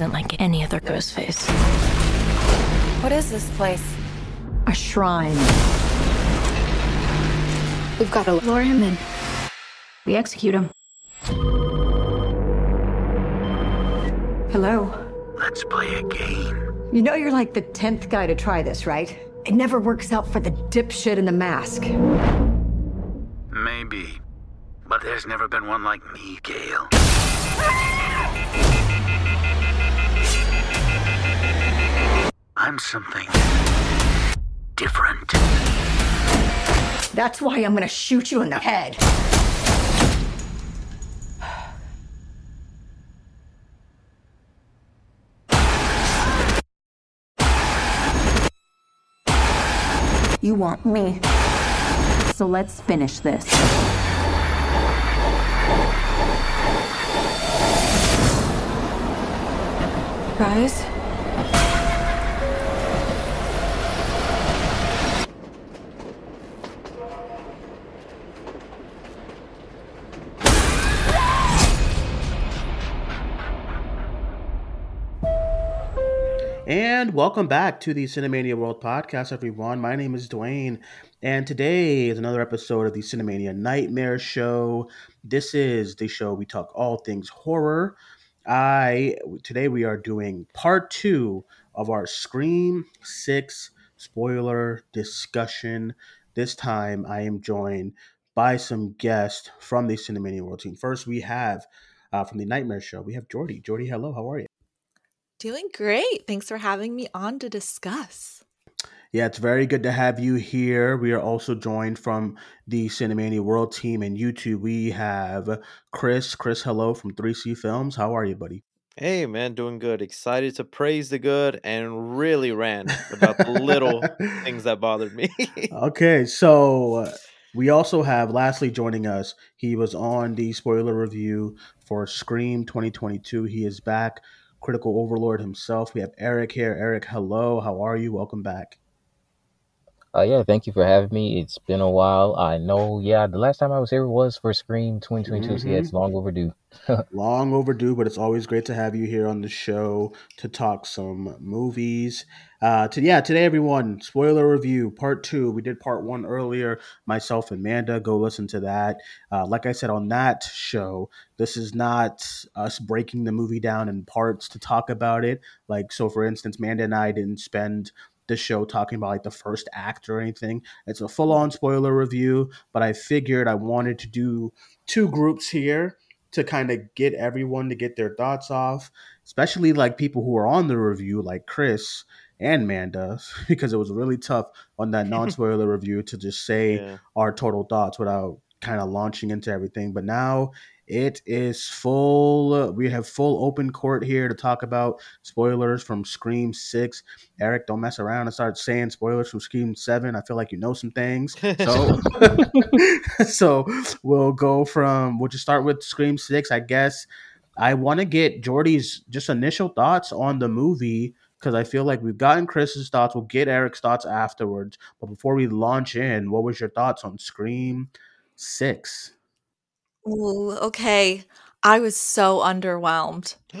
this isn't like any other ghost face. What is this place? A shrine. We've got to lure him in. We execute him. Hello. Let's play a game. You know you're like the tenth guy to try this, right? It never works out for the dipshit in the mask. Maybe. But there's never been one like me, Gail. I'm something different. That's why I'm gonna shoot you in the head. You want me. So let's finish this. Rise. And welcome back to the Cinemania World Podcast, everyone. My name is Dwayne, and today is another episode of the Cinemania Nightmare Show. This is the show we talk all things horror. I today we are doing part two of our Scream Six spoiler discussion. This time, I am joined by some guests from the Cinemania World team. First, we have uh, from the Nightmare Show. We have Jordy. Jordy, hello. How are you? Doing great. Thanks for having me on to discuss. Yeah, it's very good to have you here. We are also joined from the Cinemania World team and YouTube. We have Chris. Chris, hello from 3C Films. How are you, buddy? Hey man, doing good. Excited to praise the good and really rant about the little things that bothered me. Okay, so uh, we also have lastly joining us. He was on the spoiler review for Scream 2022. He is back. Critical Overlord himself. We have Eric here. Eric, hello. How are you? Welcome back. Uh, yeah, thank you for having me. It's been a while. I know, yeah, the last time I was here was for Scream 2022, so yeah, Mhm. it's long overdue. Long overdue, but it's always great to have you here on the show to talk some movies. Uh, to yeah, today everyone, spoiler review part two. We did part one earlier. Myself and Manda, go listen to that. Uh, like I said on that show, this is not us breaking the movie down in parts to talk about it. Like so, for instance, Manda and I didn't spend the show talking about like the first act or anything. It's a full on spoiler review, but I figured I wanted to do two groups here to kind of get everyone to get their thoughts off, especially like people who are on the review, like Chris and Manda, because it was really tough on that non spoiler review to just say Yeah. our total thoughts without kind of launching into everything. But now it is full. Uh, we have full open court here to talk about spoilers from Scream 6. Eric, don't mess around and start saying spoilers from Scream 7. I feel like you know some things. So, so we'll go from, we'll just start with Scream 6, I guess. I want to get Jordy's just initial thoughts on the movie because I feel like we've gotten Chris's thoughts. We'll get Eric's thoughts afterwards. But before we launch in, what was your thoughts on Scream 6? Ooh, okay. I was so underwhelmed.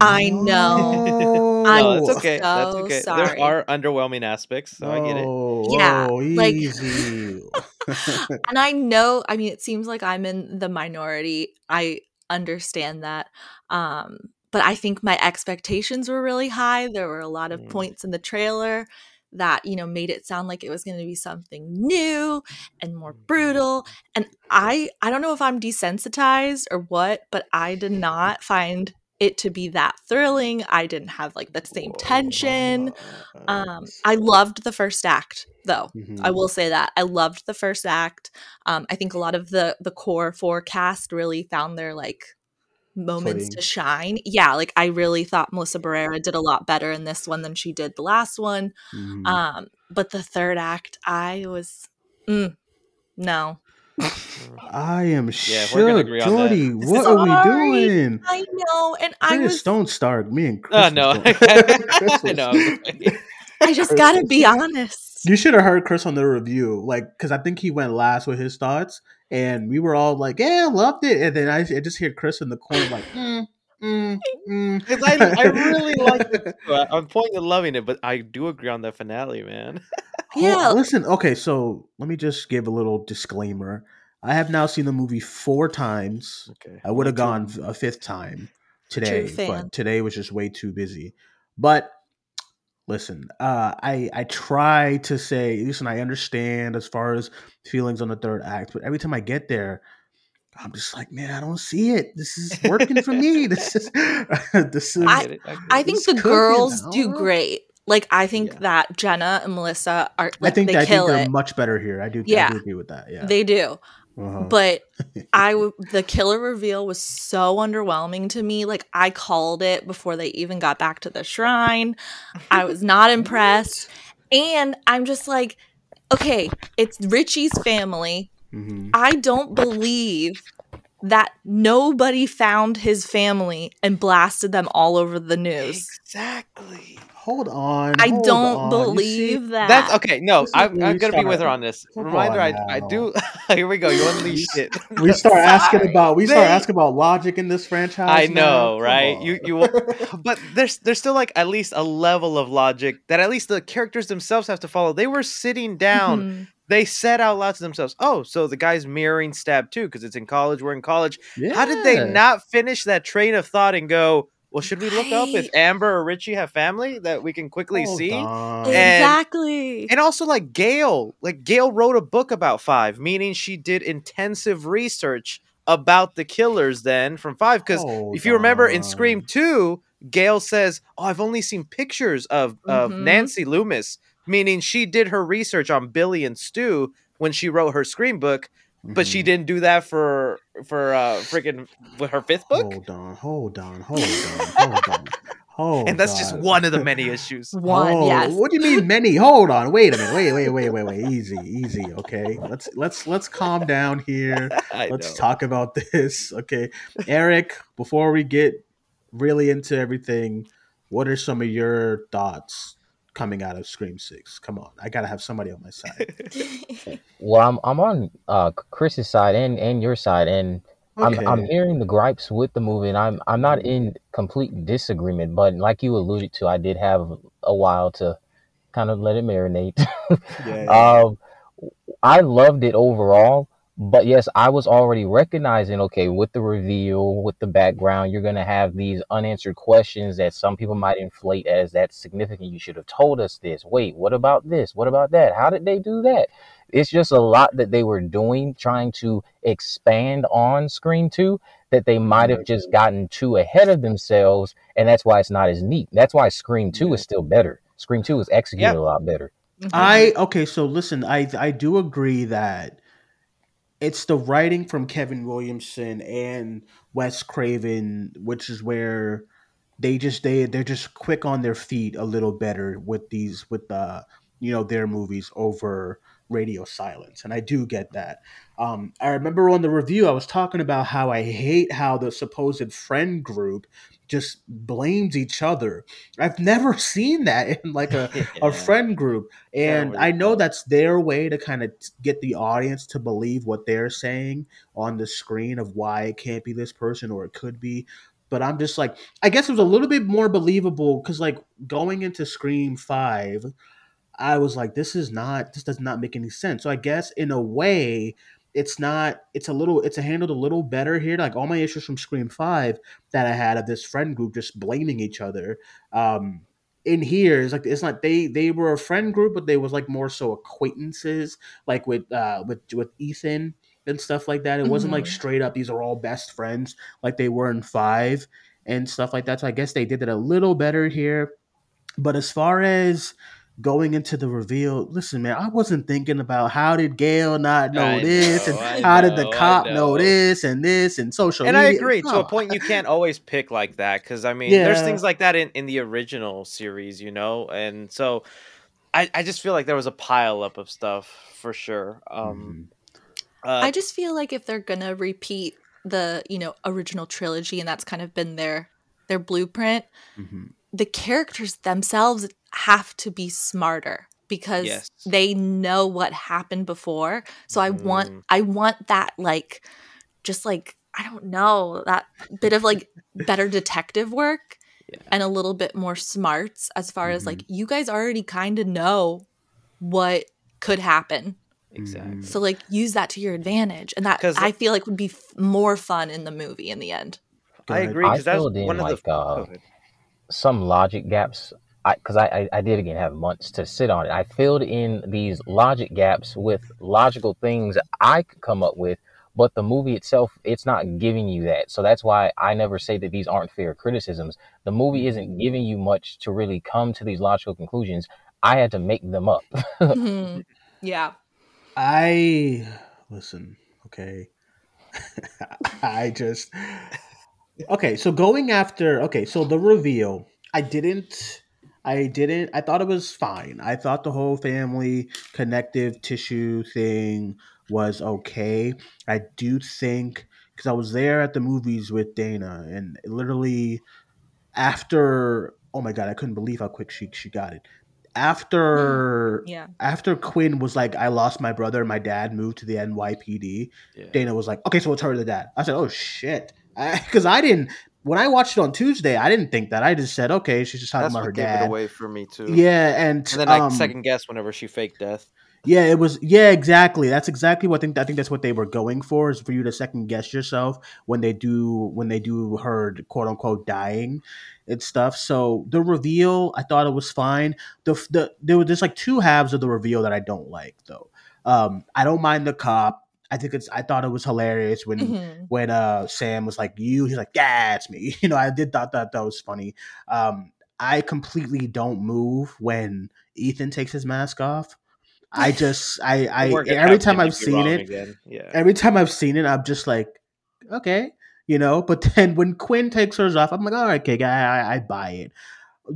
I know. I'm no, that's okay. That's so okay. sorry. There are underwhelming aspects, so I get it. No, Yeah, whoa, like- easy. and I know, I mean, it seems like I'm in the minority. I understand that. Um, but I think my expectations were really high. There were a lot of Mm. points in the trailer that, you know, made it sound like it was going to be something new and more brutal. And I I don't know if I'm desensitized or what, but I did not find it to be that thrilling. I didn't have like the same tension. Um, I loved the first act though. Mhm. I will say that I loved the first act. Um, I think a lot of the the core forecast really found their like moments Footing. to shine. Yeah, like I really thought Melissa Barrera did a lot better in this one than she did the last one. Mhm. Um, but the third act, I was mm, no. I am Yeah, we're gonna shook, agree. Jordy. What are we doing? I know, and I Chris, was don't start me and Chris. Was no, I know. I just gotta be honest. You should have heard Chris on the review, like, because I think he went last with his thoughts, and we were all like, "Yeah, loved it," and then I, I just hear Chris in the corner like, "Mm, mm, mm. 'Cause I, I really like it. I- I'm pointing to loving it, but I do agree on the finale, man. Hold- Yeah. listen. Okay, so let me just give a little disclaimer. I have now seen the movie four times. Okay. I would have gone f- a fifth time today, but today was just way too busy. But listen, uh, I I try to say, listen, I understand as far as feelings on the third act, but every time I get there, I'm just like, man, I don't see it. This is working for me. This is this is. I- I I it. think the girls I do great. Like I think Yeah. that Jenna and Melissa are I think they I think they're it. much better here. I do. I Yeah. do agree with that. Yeah. They do. Uh-huh. But I w- the killer reveal was so underwhelming to me. Like I called it before they even got back to the shrine. I was not impressed. And I'm just like, okay, it's Richie's family. Mhm. I don't believe that nobody found his family and blasted them all over the news. Exactly. Hold on. I hold don't on. Believe that. That's okay. No, I'm, I'm gonna be with her on this. Come Reminder, I, on I now. do. Here we go. You unleashed it. We start asking about we start asking about logic in this franchise. I know, Come right? You on. you but there's there's still like at least a level of logic that at least the characters themselves have to follow. They were sitting down. Mhm. They said out loud to themselves, "Oh, so the guy's mirroring stab too because it's in college. We're in college. How did they not finish that train of thought and go? Well, should we look up if Amber or Richie have family that we can quickly Hold see? And- Exactly. And also, like Gail, like Gail wrote a book about Five, meaning she did intensive research about the killers then from Five. Because if you remember in. Scream Two, Gail says, "Oh, I've only seen pictures of of Mhm. Nancy Loomis," meaning she did her research on Billy and Stu when she wrote her Scream book. But she Mhm. didn't do that for for uh freaking with her fifth book, Hold on, hold on, hold on, hold on, hold and that's just one of the many issues. One, Hold- yes. What do you mean many? Hold on. Wait a minute. Wait, wait, wait, wait, wait. Easy, easy. Okay. Let's let's let's calm down here. Let's know. talk about this. Okay. Eric, before we get really into everything, what are some of your thoughts coming out of Scream 6? Come on. I got to have somebody on my side. Well, I'm I'm on uh Chris's side and and your side, and I'm I'm hearing the gripes with the movie, and I'm I'm not in complete disagreement. But like you alluded to, I did have a while to kind of let it marinate. Yeah, yeah. um, I loved it overall, but yes, I was already recognizing okay with the reveal, with the background, you're gonna have these unanswered questions that some people might inflate as that's significant. You should have told us this. Wait, what about this? What about that? How did they do that? It's just a lot that they were doing, trying to expand on Scream 2 that they might have just gotten too ahead of themselves, and that's why it's not as neat. That's why Scream 2 is still better. Scream 2 is executed a lot better. Mm-hmm. I okay, so listen, I I do agree that it's the writing from Kevin Williamson and Wes Craven, which is where they just they they're just quick on their feet a little better with these with the you know their movies over radio silence and i do get that. Um, i remember on the review i was talking about how i hate how the supposed friend group just blames each other. I've never seen that in like a, a friend group and i know that's their way to kind of get the audience to believe what they're saying on the screen of why it can't be this person or it could be but i'm just like i guess it was a little bit more believable because like going into scream 5 i was like this is not this does not make any sense. So i guess in a way it's not it's a little it's a handled a little better here like all my issues from scream 5 that i had of this friend group just blaming each other um in here is like it's not they they were a friend group but they was like more so acquaintances like with uh with with ethan and stuff like that. It wasn't like Mhm. straight up these are all best friends like they were in five and stuff like that. So i guess they did it a little better here. But as far as going into the reveal, listen, man, I wasn't thinking about how did Gail not know I this know, and I how did the cop know. know. this and this and social and I media. agree to a point. You can't always pick like that because I mean, there's things like that in in the original series, you know, and so I I just feel like there was a pile up of stuff for sure. Um, uh, I just feel like if they're gonna repeat the you know original trilogy and that's kind of been their their blueprint, Mhm. The characters themselves have to be smarter because Yes. they know what happened before. So I want Mm. I want that like just like I don't know that bit of like better detective work and a little bit more smarts as far as Mm-hmm. like you guys already kind of know what could happen. Exactly. So like use that to your advantage, and that 'Cause- I feel like would be f- more fun in the movie in the end. Go I agree I because that's filled in one of like the. uh, go ahead. Some logic gaps. I because I, I I did again have months to sit on it. I filled in these logic gaps with logical things I could come up with, but the movie itself it's not giving you that. So that's why I never say that these aren't fair criticisms. The movie isn't giving you much to really come to these logical conclusions. I had to make them up. Mhm. Yeah. I listen, okay. I just okay. So going after okay, so the reveal, I didn't, I didn't. I thought it was fine. I thought the whole family connective tissue thing was okay. I do think because I was there at the movies with Dana, and literally after, oh my god, I couldn't believe how quick she she got it. After mm, Yeah. after Quinn was like, I lost my brother, my dad moved to the NYPD. Yeah. Dana was like, okay, so it's her the dad. I said, oh shit, because I, didn't. When I watched it on Tuesday, I didn't think that. I just said, okay, she's just talking That's about her gave dad. it away for me too. Yeah, and, And then I um, second guess whenever she faked death. yeah, it was. Yeah, exactly. That's exactly what I think. I think that's what they were going for is for you to second guess yourself when they do when they do her quote unquote dying and stuff. So the reveal, I thought it was fine. The the there was there's like two halves of the reveal that I don't like though. Um, I don't mind the cop. I think it's. I thought it was hilarious when Mhm. when uh Sam was like you. He's like yeah, it's me. You know, I did thought that that was funny. Um, I completely don't move when Ethan takes his mask off. I just I I They weren't gonna every time I've seen it, again. Yeah. every time I've seen it, I'm just like, okay, you know. But then when Quinn takes hers off, I'm like, all right, okay, I, I, I buy it.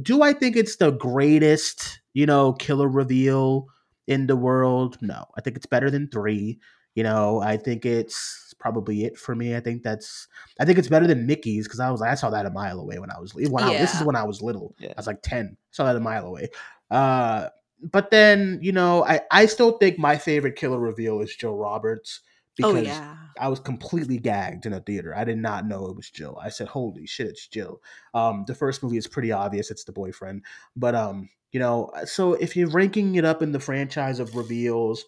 Do I think it's the greatest, you know, killer reveal in the world? No, I think it's better than three. You know, I think it's probably it for me. I think that's, I think it's better than Mickey's because I was, I saw that a mile away when I was, when I, this is when I was little. Yeah. I was like ten, saw that a mile away. Uh, but then you know, I, I still think my favorite killer reveal is Jill Roberts Oh because yeah. I was completely gagged in a theater. I did not know it was Jill. I said, "Holy shit, it's Jill." Um, the first movie is pretty obvious; it's the boyfriend. But um, you know, so if you're ranking it up in the franchise of reveals,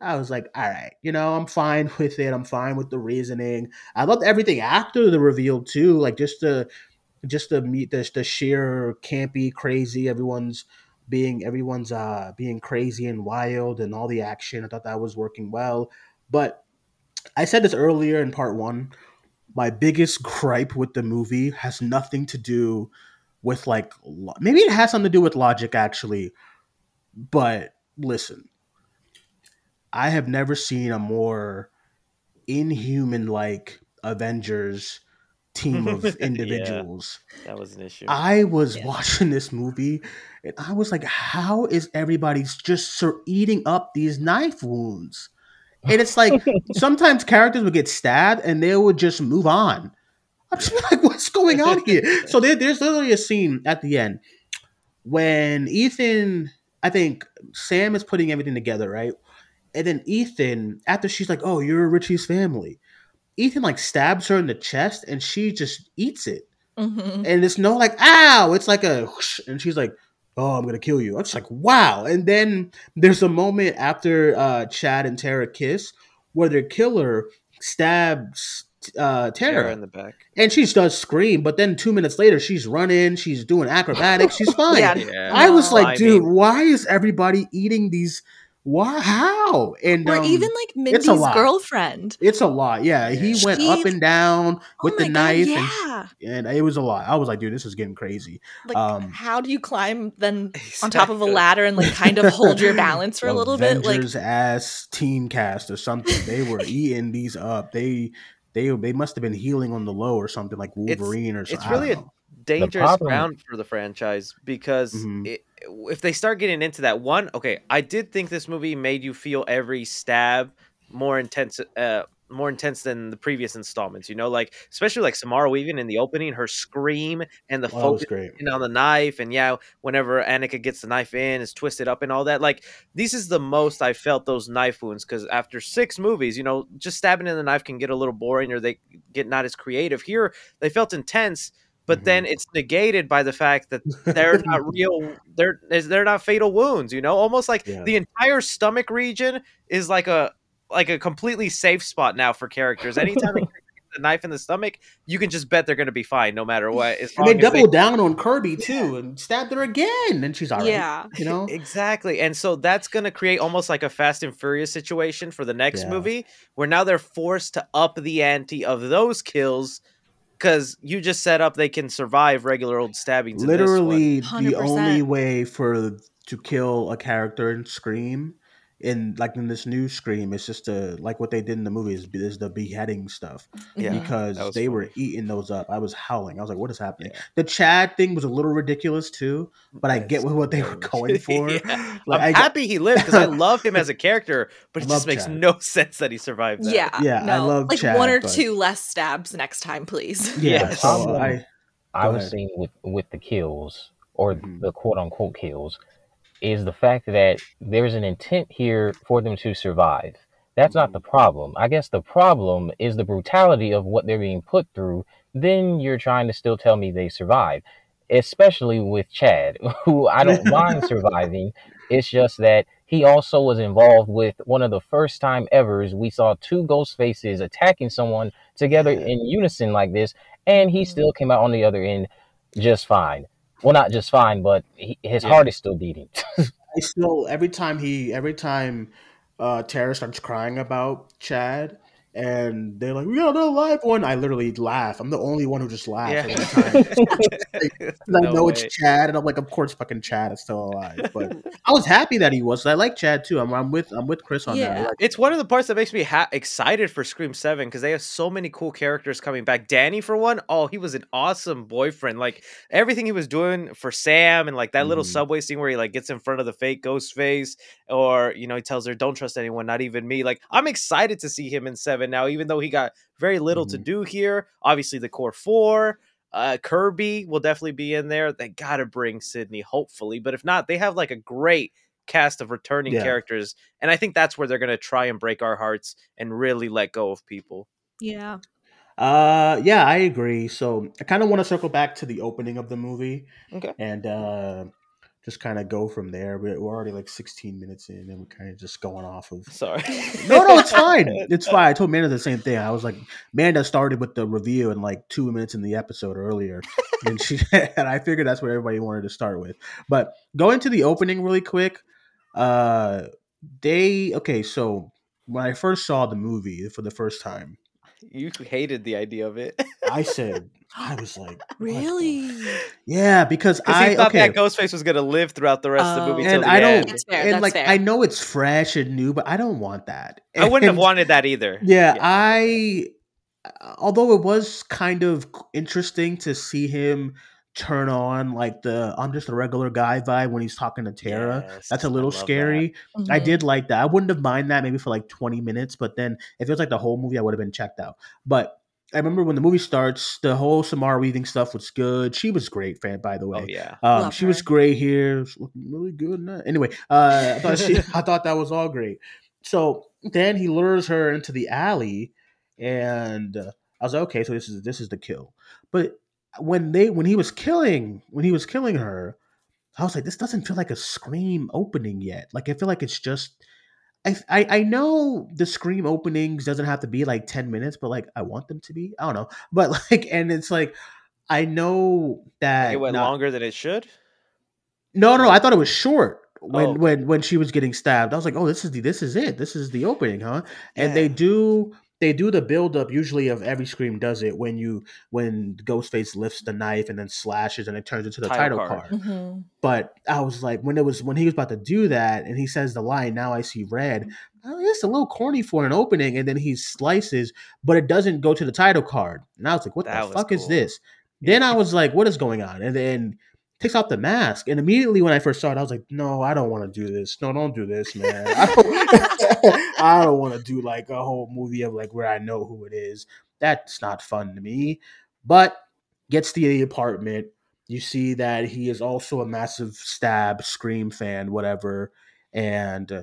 I was like, "All right, you know, I'm fine with it. I'm fine with the reasoning. I loved everything after the reveal too, like just the just the meet the, the sheer campy, crazy. Everyone's being everyone's uh being crazy and wild, and all the action. I thought that was working well, but I said this earlier in part one. My biggest gripe with the movie has nothing to do with like lo- maybe it has something to do with logic actually, but listen, I have never seen a more inhuman like Avengers team of Yeah. individuals. That was an issue. I was Yeah. watching this movie and I was like, how is everybody's just so eating up these knife wounds? And it's like sometimes characters would get stabbed and they would just move on. I'm just like, what's going on here? So there, there's literally a scene at the end when Ethan, I think Sam is putting everything together, right? And then Ethan, after she's like, "Oh, you're Richie's family," Ethan like stabs her in the chest, and she just eats it Mhm. and it's no like ow it's like a whoosh, and she's like oh i'm gonna kill you i'm just like wow and then there's a moment after uh chad and tara kiss where their killer stabs uh tara, Tara in the back. and she does scream but then two minutes later she's running she's doing acrobatics she's fine Yeah. Yeah. i was like dude why is everybody eating these why how and Or um, even like it's Mindy's lot. girlfriend. it's a lot yeah he went She- up and down with oh the knife God, and yeah. and it was a lot. I was like, dude, this is getting crazy. Like, um, how do you climb then on top of a ladder and like kind of hold your balance for a little bit? Like, Avengers ass team cast or something. They were eating these up. They they they must have been healing on the low or something like It's- Wolverine or It's something. really I a. dangerous problem- ground for the franchise because Mhm. it, if they start getting into that one, okay, I did think this movie made you feel every stab more intense, uh, more intense than the previous installments. You know, like especially like Samara Weaving in the opening, her scream and the Oh, focus on the knife, and yeah, whenever Anika gets the knife in, is twisted up and all that. Like this is the most I felt those knife wounds because after six movies, you know, just stabbing in the knife can get a little boring or they get not as creative. Here, they felt intense. But Mhm. then it's negated by the fact that they're not real. They're they're not fatal wounds. You know, almost like Yeah. the entire stomach region is like a like a completely safe spot now for characters. Anytime a character a knife in the stomach, you can just bet they're going to be fine no matter what. As And they double as doubled down on Kirby too and stabbed her again, and she's all right. Yeah. You know? Exactly. And so that's going to create almost like a Fast and Furious situation for the next Yeah. movie where now they're forced to up the ante of those kills because you just set up they can survive regular old stabbings. in this one. Literally, the 100%. only way for to kill a character in Scream, in like in this new Scream, it's just to like what they did in the movies is the beheading stuff Yeah. because they funny. were eating those up. I was howling. I was like, "What is happening?" Yeah. The Chad thing was a little ridiculous too, but I get what they were going for. Yeah. Like, I'm I- happy he lived because I love him as a character, but it love just makes Chad. no sense that he survived that. Yeah. Yeah, I no. love like Chad, one or but- two less stabs next time, please. Yeah, Yes. so Problem. I I was ahead. seeing with with the kills or Mhm. the quote unquote kills is the fact that there's an intent here for them to survive. That's not the mm-hmm. problem. I guess the problem is the brutality of what they're being put through. Then you're trying to still tell me they survive, especially with Chad, who I don't mind surviving. It's just that he also was involved with one of the first time evers we saw two ghost faces attacking someone together in unison like this, and he still mm-hmm. came out on the other end just fine. Well, not just fine, but he, his Yeah. heart is still beating. I still every time he every time uh Tara starts crying about Chad and they're like, We got a live one, I literally laugh. I'm the only one who just laughs Yeah. every time. 'Cause I No know way. it's Chad and I'm like, of course fucking Chad is still alive. But I was happy that he was. I like Chad too. I'm, I'm with I'm with Chris on that. Like- It's one of the parts that makes me ha- excited for Scream 7 because they have so many cool characters coming back. Danny, for one, oh, he was an awesome boyfriend. Like everything he was doing for Sam and like that little Mhm. subway scene where he like gets in front of the fake ghost face or, you know, he tells her, don't trust anyone, not even me. Like I'm excited to see him in 7 now, even though he got very little to Mhm. do here. Obviously, the core four. Uh, Kirby will definitely be in there. They got to bring Sidney, hopefully. But if not, they have like a great cast of returning Yeah. characters. And I think that's where they're going to try and break our hearts and really let go of people. Yeah. Uh yeah, I agree. So I kind of want to circle back to the opening of the movie Okay. and uh just kind of go from there. We're we're already like 16 minutes in and we're kind of just going off of Sorry. No, no, it's fine. It's fine. I told Manda the same thing. I was like, Manda started with the review in like two minutes in the episode earlier, and she and I figured that's what everybody wanted to start with. But going to the opening really quick, uh, they okay. So when I first saw the movie for the first time, You hated the idea of it. I said, I was like, Really? Yeah, because Because I he thought okay. that Ghostface was going to live throughout the rest of the Oh. movie. and the I don't, end. That's fair, and that's like fair. I know it's fresh and new, but I don't want that. I wouldn't have wanted that either. Yeah, I although it was kind of interesting to see him turn on like the I'm just a regular guy vibe when he's talking to Tara. Yes, That's a little love that. scary. I Mhm. did like that. I wouldn't have mind that maybe for like 20 minutes, but then if it was like the whole movie, I would have been checked out. But I remember when the movie starts, the whole Samara Weaving stuff was good. She was great, fan, by the way. Oh, yeah. Um, Love she was her. great here. She's looking really good. Now. Anyway, uh, I thought she, I thought that was all great. So then he lures her into the alley, and uh, I was like, okay, so this is this is the kill. But when they when he was killing when he was killing her, I was like, this doesn't feel like a scream opening yet. Like I feel like it's just. I, I, I know the scream openings doesn't have to be like 10 minutes but like i want them to be i don't know but like and it's like i know that It went not- longer than it should. no, no, I thought it was short oh, when Oh, okay. when when she was getting stabbed. I was like, oh, this is the this is it. This is the opening, huh? And they do they do the build up usually of every scream does it when you when Ghostface lifts the knife and then slashes and it turns into the Title title, card. card. Mhm. But I was like, when it was when he was about to do that and he says the line, now I see red. Oh, it's a little corny for an opening, and then he slices, but it doesn't go to the title card. And I was like, what That the was fuck is cool. this? Then I was like, what is going on? And then takes off the mask, and immediately when I first saw it, I was like, "No, I don't want to do this. No, don't do this, man. I don't, I don't want to do like a whole movie of like where I know who it is. That's not fun to me." But gets to the apartment. You see that he is also a massive stab scream fan, whatever, and uh,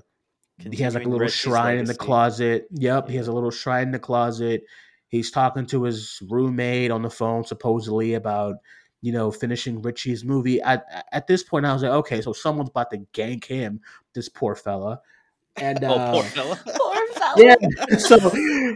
he has like a little shrine in the closet. Yep, he has a little shrine in the closet. He's talking to his roommate on the phone, supposedly about you know finishing Richie's movie. At at this point, I was like, okay, so someone's about to gank him, this poor fella. And Oh, uh, poor fella. Poor fella. yeah. So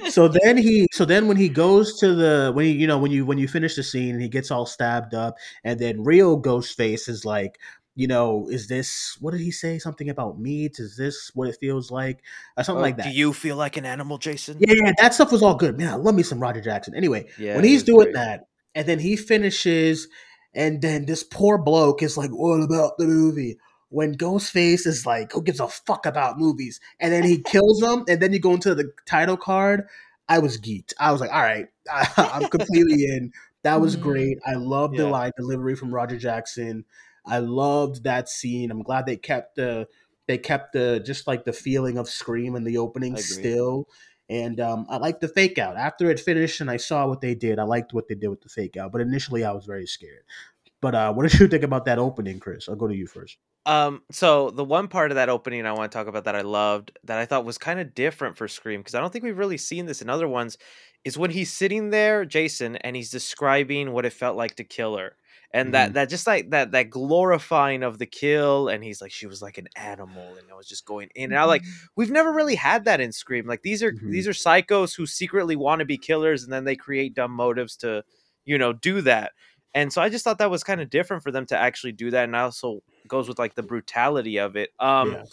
so then he so then when he goes to the when you you know when you when you finish the scene and he gets all stabbed up and then real Ghostface is like you know is this what did he say something about meat is this what it feels like or something Oh, like that Do you feel like an animal, Jason? yeah, yeah, that stuff was all good. Man, I love me some Roger Jackson. Anyway, Yeah, when he's doing great. that, and then he finishes, and then this poor bloke is like, "What about the movie?" When Ghostface is like, "Who gives a fuck about movies?" and then he kills him, and then you go into the title card. I was geeked. I was like, "All right, I'm completely in." That was Mhm. great. I loved the Yeah. line delivery from Roger Jackson. I loved that scene. I'm glad they kept the they kept the just like the feeling of Scream in the opening still. And um, I liked the fake out. After it finished and I saw what they did, I liked what they did with the fake out. But initially, I was very scared. But uh, what did you think about that opening, Chris? I'll go to you first. Um, so the one part of that opening I want to talk about that I loved, that I thought was kind of different for Scream, because I don't think we've really seen this in other ones, is when he's sitting there, Jason, and he's describing what it felt like to kill her. And that Mhm. that just like that that glorifying of the kill, and he's like, she was like an animal, and I was just going in and out. Like we've never really had that in Scream. Like these are Mhm. these are psychos who secretly want to be killers, and then they create dumb motives to, you know, do that. And so I just thought that was kind of different for them to actually do that, and also goes with like the brutality of it. Um, Yeah.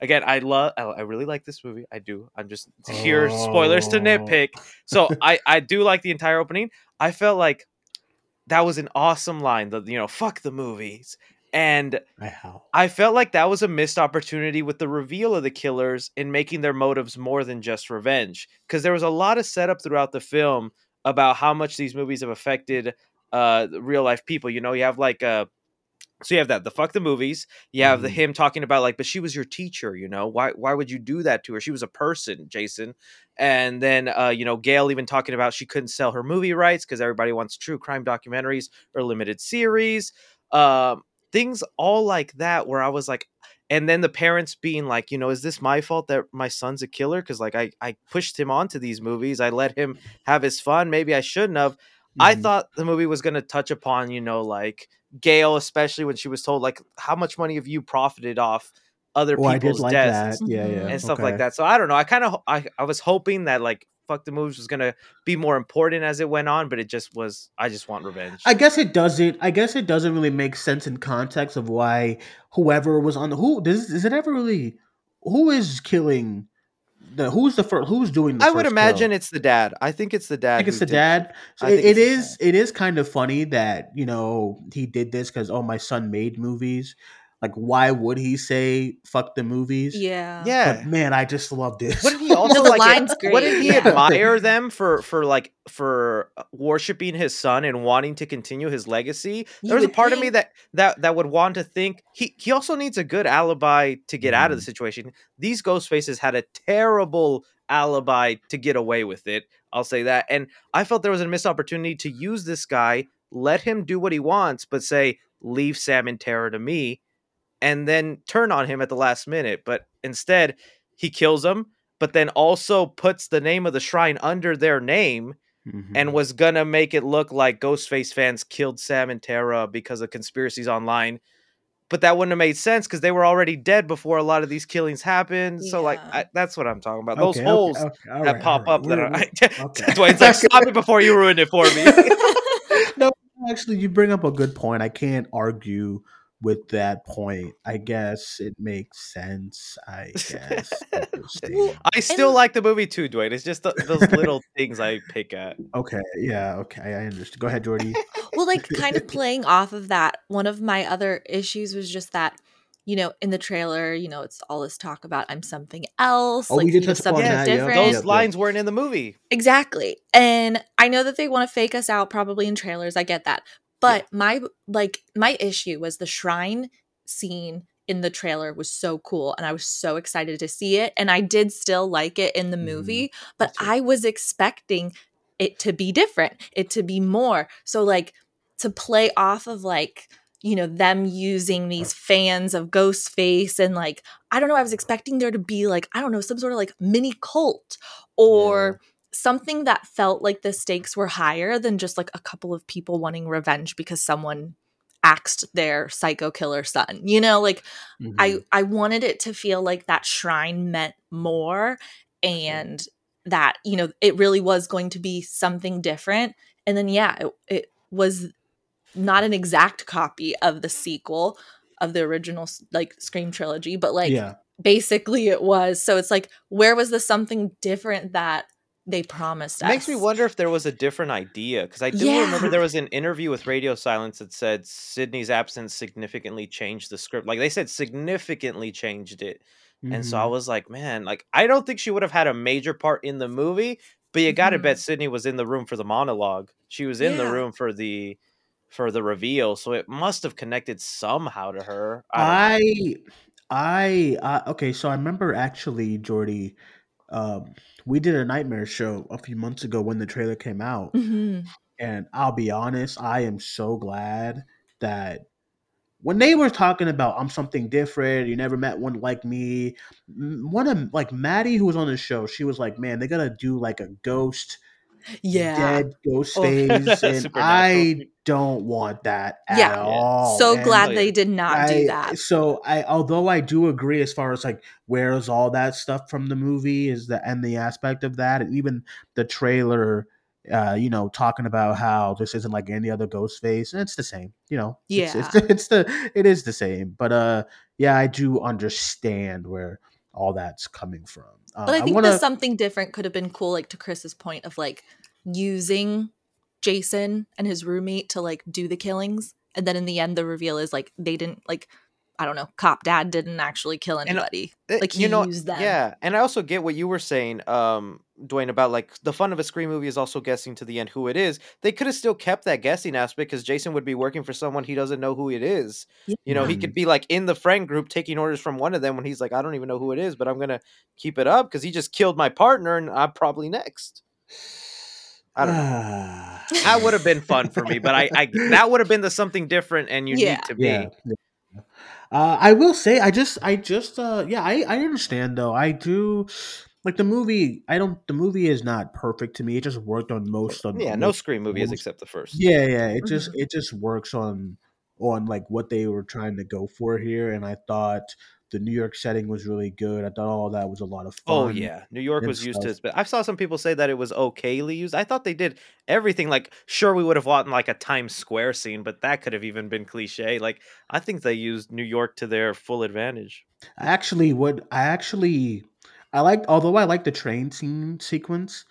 again, I love, I, I really like this movie. I do. I'm just here spoilers to Oh. nitpick. So I I do like the entire opening. I felt like that was an awesome line. The you know fuck the movies, and I? I felt like that was a missed opportunity with the reveal of the killers in making their motives more than just revenge. Because there was a lot of setup throughout the film about how much these movies have affected uh real life people. You know, you have like uh so you have that the fuck the movies. You have the Mhm. him talking about like, but she was your teacher. You know why? Why would you do that to her? She was a person, Jason. And then uh, you know Gail even talking about she couldn't sell her movie rights because everybody wants true crime documentaries or limited series. Um, things all like that where I was like, and then the parents being like, you know, is this my fault that my son's a killer? Because like I I pushed him onto these movies. I let him have his fun. Maybe I shouldn't have. I Mhm. thought the movie was going to touch upon, you know, like Gail, especially when she was told, like, how much money have you profited off other Oh, people's like deaths that. Yeah, yeah. Mm-hmm. and stuff okay. like that. So I don't know. I kind of, I, I was hoping that like, fuck the moves was going to be more important as it went on, but it just was, I just want revenge. I guess it doesn't. I guess it doesn't really make sense in context of why whoever was on the who does is it ever really who is killing the who's the first who's doing the I would imagine kill? it's the dad. I think it's the dad. I think it's the dad. So it, the is it is kind of funny that you know he did this because oh my son made movies. Like why would he say fuck the movies? Yeah. Yeah. But man, I just love this. What did he also the like? line's What did he admire them for? For like for worshiping his son and wanting to continue his legacy. You There was a would part of me that that that would want to think he he also needs a good alibi to get out of Mm-hmm. the situation. These ghost faces had a terrible alibi to get away with it. I'll say that, and I felt there was a missed opportunity to use this guy, let him do what he wants, but say leave Sam and Tara to me, and then turn on him at the last minute. But instead, he kills him, but then also puts the name of the shrine under their name Mhm. and was gonna make it look like Ghostface fans killed Sam and Tara because of conspiracies online. But that wouldn't have made sense because they were already dead before a lot of these killings happened. So, like, I, that's what I'm talking about. Those Okay, okay, holes okay, all that right, pop all up right. that are. We're- okay. Dwayne's like, stop it before you ruin it for me. no, actually, you bring up a good point. I can't argue with that point. I guess it makes sense. I guess. I still And- like the movie too, Dwayne. It's just the, those little things I pick at. Okay. Yeah. Okay. I understand. Go ahead, Jordy. well, like kind of playing off of that, one of my other issues was just that, you know, in the trailer, you know, it's all this talk about I'm something else, Oh, we like did you know, something that, yeah. different. Those Yep, yep. lines weren't in the movie. Exactly. And I know that they want to fake us out probably in trailers. I get that. But my like my issue was the shrine scene in the trailer was so cool and I was so excited to see it and I did still like it in the Mhm. movie, but I was expecting it to be different, it to be more. So like to play off of like you know them using these fans of Ghostface and like I don't know I was expecting there to be like I don't know some sort of like mini cult or something that felt like the stakes were higher than just like a couple of people wanting revenge because someone axed their psycho killer son. You know, like Mhm. I I wanted it to feel like that shrine meant more and that, you know, it really was going to be something different. And then yeah, it, it was not an exact copy of the sequel of the original like Scream trilogy, but like yeah. basically it was. So it's like where was the something different that they promised It makes me wonder if there was a different idea because I do Yeah. remember there was an interview with Radio Silence that said Sidney's absence significantly changed the script. Like they said, significantly changed it, and so I Mhm. was like, man, like I don't think she would have had a major part in the movie, but you got to Mhm. bet Sydney was in the room for the monologue. She was in the room for the for the reveal, so it must have connected somehow to her. I. I, I, uh, okay. So I remember actually, Jordy, um, we did a nightmare show a few months ago when the trailer came out, Mhm. and I'll be honest, I am so glad that when they were talking about I'm something different, you never met one like me. One of like Maddie, who was on the show, she was like, "Man, they gotta do like a ghost." Yeah. dead ghost Oh. phase and I don't want that at Yeah. all. So And glad Oh, they did not do that. So I although I do agree as far as like where's all that stuff from the movie is the and the aspect of that and even the trailer uh you know talking about how this isn't like any other ghost face and it's the same you know it's, it's, Yeah. it's the it is the same but uh yeah I do understand where all that's coming from uh, But I think wanna, something different could have been cool, like to Chris's point of like using Jason and his roommate to like do the killings. And then in the end, the reveal is like they didn't like, I don't know, cop dad didn't actually kill uh, anybody. Eh, like he you know, used them. yeah, and I also get what you were saying, um, Dwayne, about like the fun of a Scream movie is also guessing to the end who it is. They could have still kept that guessing aspect because Jason would be working for someone he doesn't know who it is. You know, he could be like in the friend group taking orders from one of them when he's like, I don't even know who it is, but I'm gonna keep it up because he just killed my partner and I'm probably next. I don't know. That would have been fun for me, but I, I that would have been the something different and unique Yeah. to me. yeah. Yeah. Uh, I will say, I just, I just, uh, yeah, I, I understand though. I do like the movie. I don't. The movie is not perfect to me. It just worked on most of. Yeah, no most- Scream movie is most- except the first. Yeah, yeah. It just, Mm-hmm. it just works on, on like what they were trying to go for here. And I thought the New York setting was really good. I thought all that was a lot of fun. Oh yeah, New York was used to stuff. its but I saw some people say that it was okayly used. I thought they did everything like sure we would have wanted like a Times Square scene, but that could have even been cliche. Like I think they used New York to their full advantage. I actually would. I actually, I liked. Although I like the train scene sequence,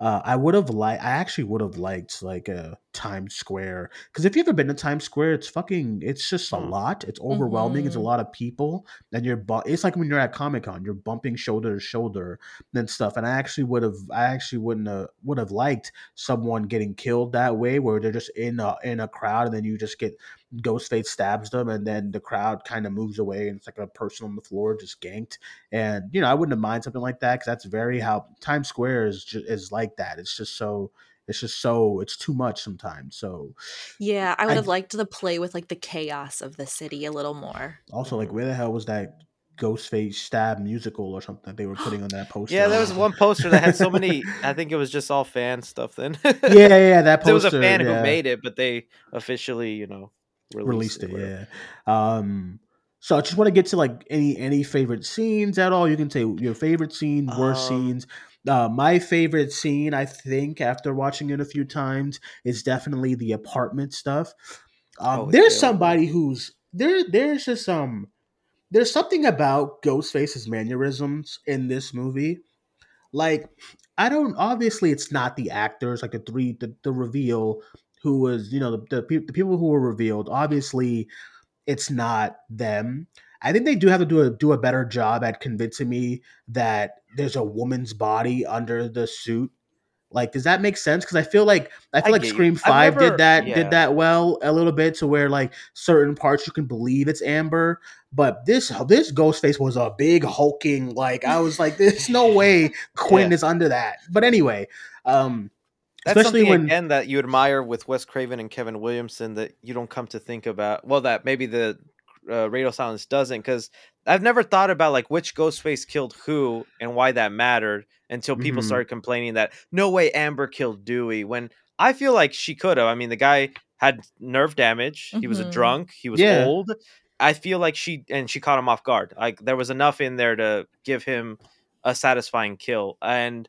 uh, I would have liked. I actually would have liked like a Times Square because if you've ever been to Times Square, it's fucking. It's just a Mm. lot. It's overwhelming. It's a Mhm. lot of people, and you're. Bu- it's like when you're at Comic Con, you're bumping shoulder to shoulder and stuff. And I actually would have. I actually wouldn't have, would have liked someone getting killed that way, where they're just in a in a crowd, and then you just get Ghostface stabs them, and then the crowd kind of moves away, and it's like a person on the floor just ganked. And you know, I wouldn't have mind something like that because that's very how Times Square is ju- is like that. It's just so. It's just so. It's too much sometimes. So Yeah, I would I- have liked to play with like the chaos of the city a little more. also, like, where the hell was that Ghostface stab musical or something that they were putting on that poster? Yeah, there was one poster that had so many. I think it was just all fan stuff. Then Yeah, yeah, yeah, that poster. there was a fan yeah. who made it, but they officially, you know, released, released it. whatever. Yeah. Um. So I just want to get to like any any favorite scenes at all. You can say your favorite scene, worst Um, scenes. Uh, my favorite scene, I think, after watching it a few times, is definitely the apartment stuff. Um, Oh, there's yeah. somebody who's there. There's just um, there's something about Ghostface's mannerisms in this movie. Like, I don't. Obviously, it's not the actors. Like the three, the, the reveal who was, you know, the the, pe- the people who were revealed. Obviously, it's not them. I think they do have to do a do a better job at convincing me that there's a woman's body under the suit. Like, does that make sense? Because I feel like I feel I like get you. Scream Five never- did that yeah. did that well a little bit to where like certain parts you can believe it's Amber, but this this Ghostface was a big hulking like I was like, there's no way Quinn Yeah. is under that. But anyway, um, That's especially something when again that you admire with Wes Craven and Kevin Williamson that you don't come to think about. Well, that maybe the uh, Radio Silence doesn't, because I've never thought about like which Ghostface killed who and why that mattered until people Mhm. started complaining that no way Amber killed Dewey. When I feel like she could have. I mean, the guy had nerve damage. He was a Mhm. drunk. He was Yeah. old. I feel like she and she caught him off guard. Like there was enough in there to give him a satisfying kill. And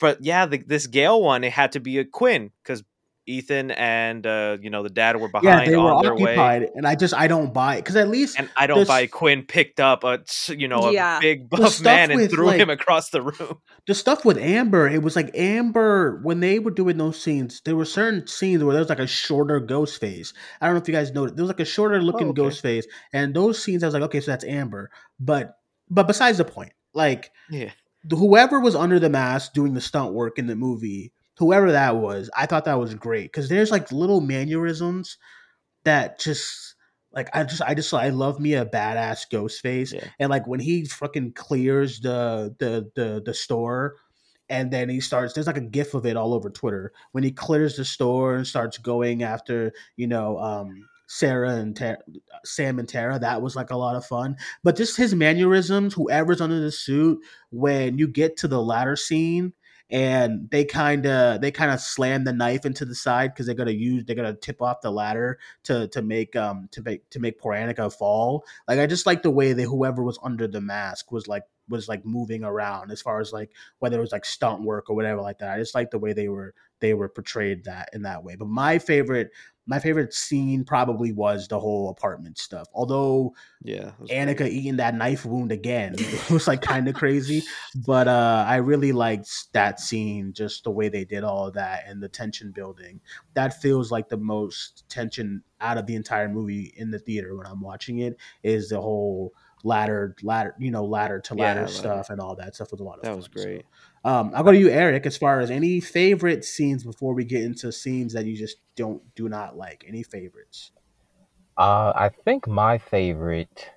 but yeah, the, this Gale one, it had to be a Quinn because Ethan and uh, you know the dad were behind yeah they were on their way. occupied, and I just I don't buy it because at least And I don't this- buy Quinn picked up a you know a Yeah. big buff stuff man and with, threw like- him across the room. the stuff with Amber, it was like Amber when they were doing those scenes. There were certain scenes where there was like a shorter ghost face. I don't know if you guys noticed. There was like a shorter looking Oh, okay. ghost face, and those scenes I was like, okay, so that's Amber. But but besides the point, like Yeah, whoever was under the mask doing the stunt work in the movie, whoever that was, I thought that was great because there's like little mannerisms that just like I just I just I love me a badass ghost face Yeah. and like when he fucking clears the the the the store and then he starts there's like a gif of it all over Twitter when he clears the store and starts going after you know um Sarah and Ter- Sam and Tara that was like a lot of fun but just his mannerisms whoever's under the suit when you get to the latter scene and they kind of they kind of slam the knife into the side because they're gonna use they're gonna tip off the ladder to to make um to make to make poor Anika fall. Like I just like the way that whoever was under the mask was like was like moving around as far as like whether it was like stunt work or whatever like that. I just like the way they were they were portrayed that in that way. But my favorite my favorite scene probably was the whole apartment stuff. Although yeah. Anika great. eating that knife wound again it was like kind of crazy but uh i really liked that scene just the way they did all of that and the tension building that feels like the most tension out of the entire movie in the theater when i'm watching it is the whole ladder ladder you know ladder to Yeah, ladder ladder. stuff and all that stuff was a lot of That fun. was So, great. Um i'll go to you eric as far as any favorite scenes before we get into scenes that you just don't do not like any favorites Uh, I think my favorite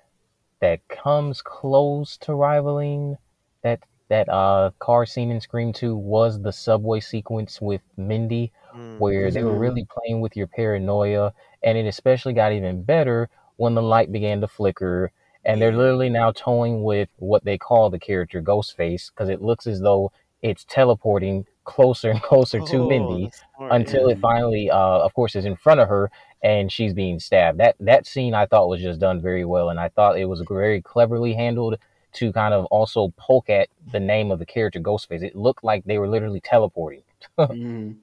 that comes close to rivaling that that uh car scene in Scream 2 was the subway sequence with Mindy, Mm. where they were really playing with your paranoia, and it especially got even better when the light began to flicker. And they're literally now toying with what they call the character Ghostface because it looks as though it's teleporting closer and closer to Oh, Mindy smart, until yeah. it finally, uh, of course, is in front of her and she's being stabbed. That that scene I thought was just done very well, and I thought it was very cleverly handled to kind of also poke at the name of the character Ghostface. It looked like they were literally teleporting. Mhm.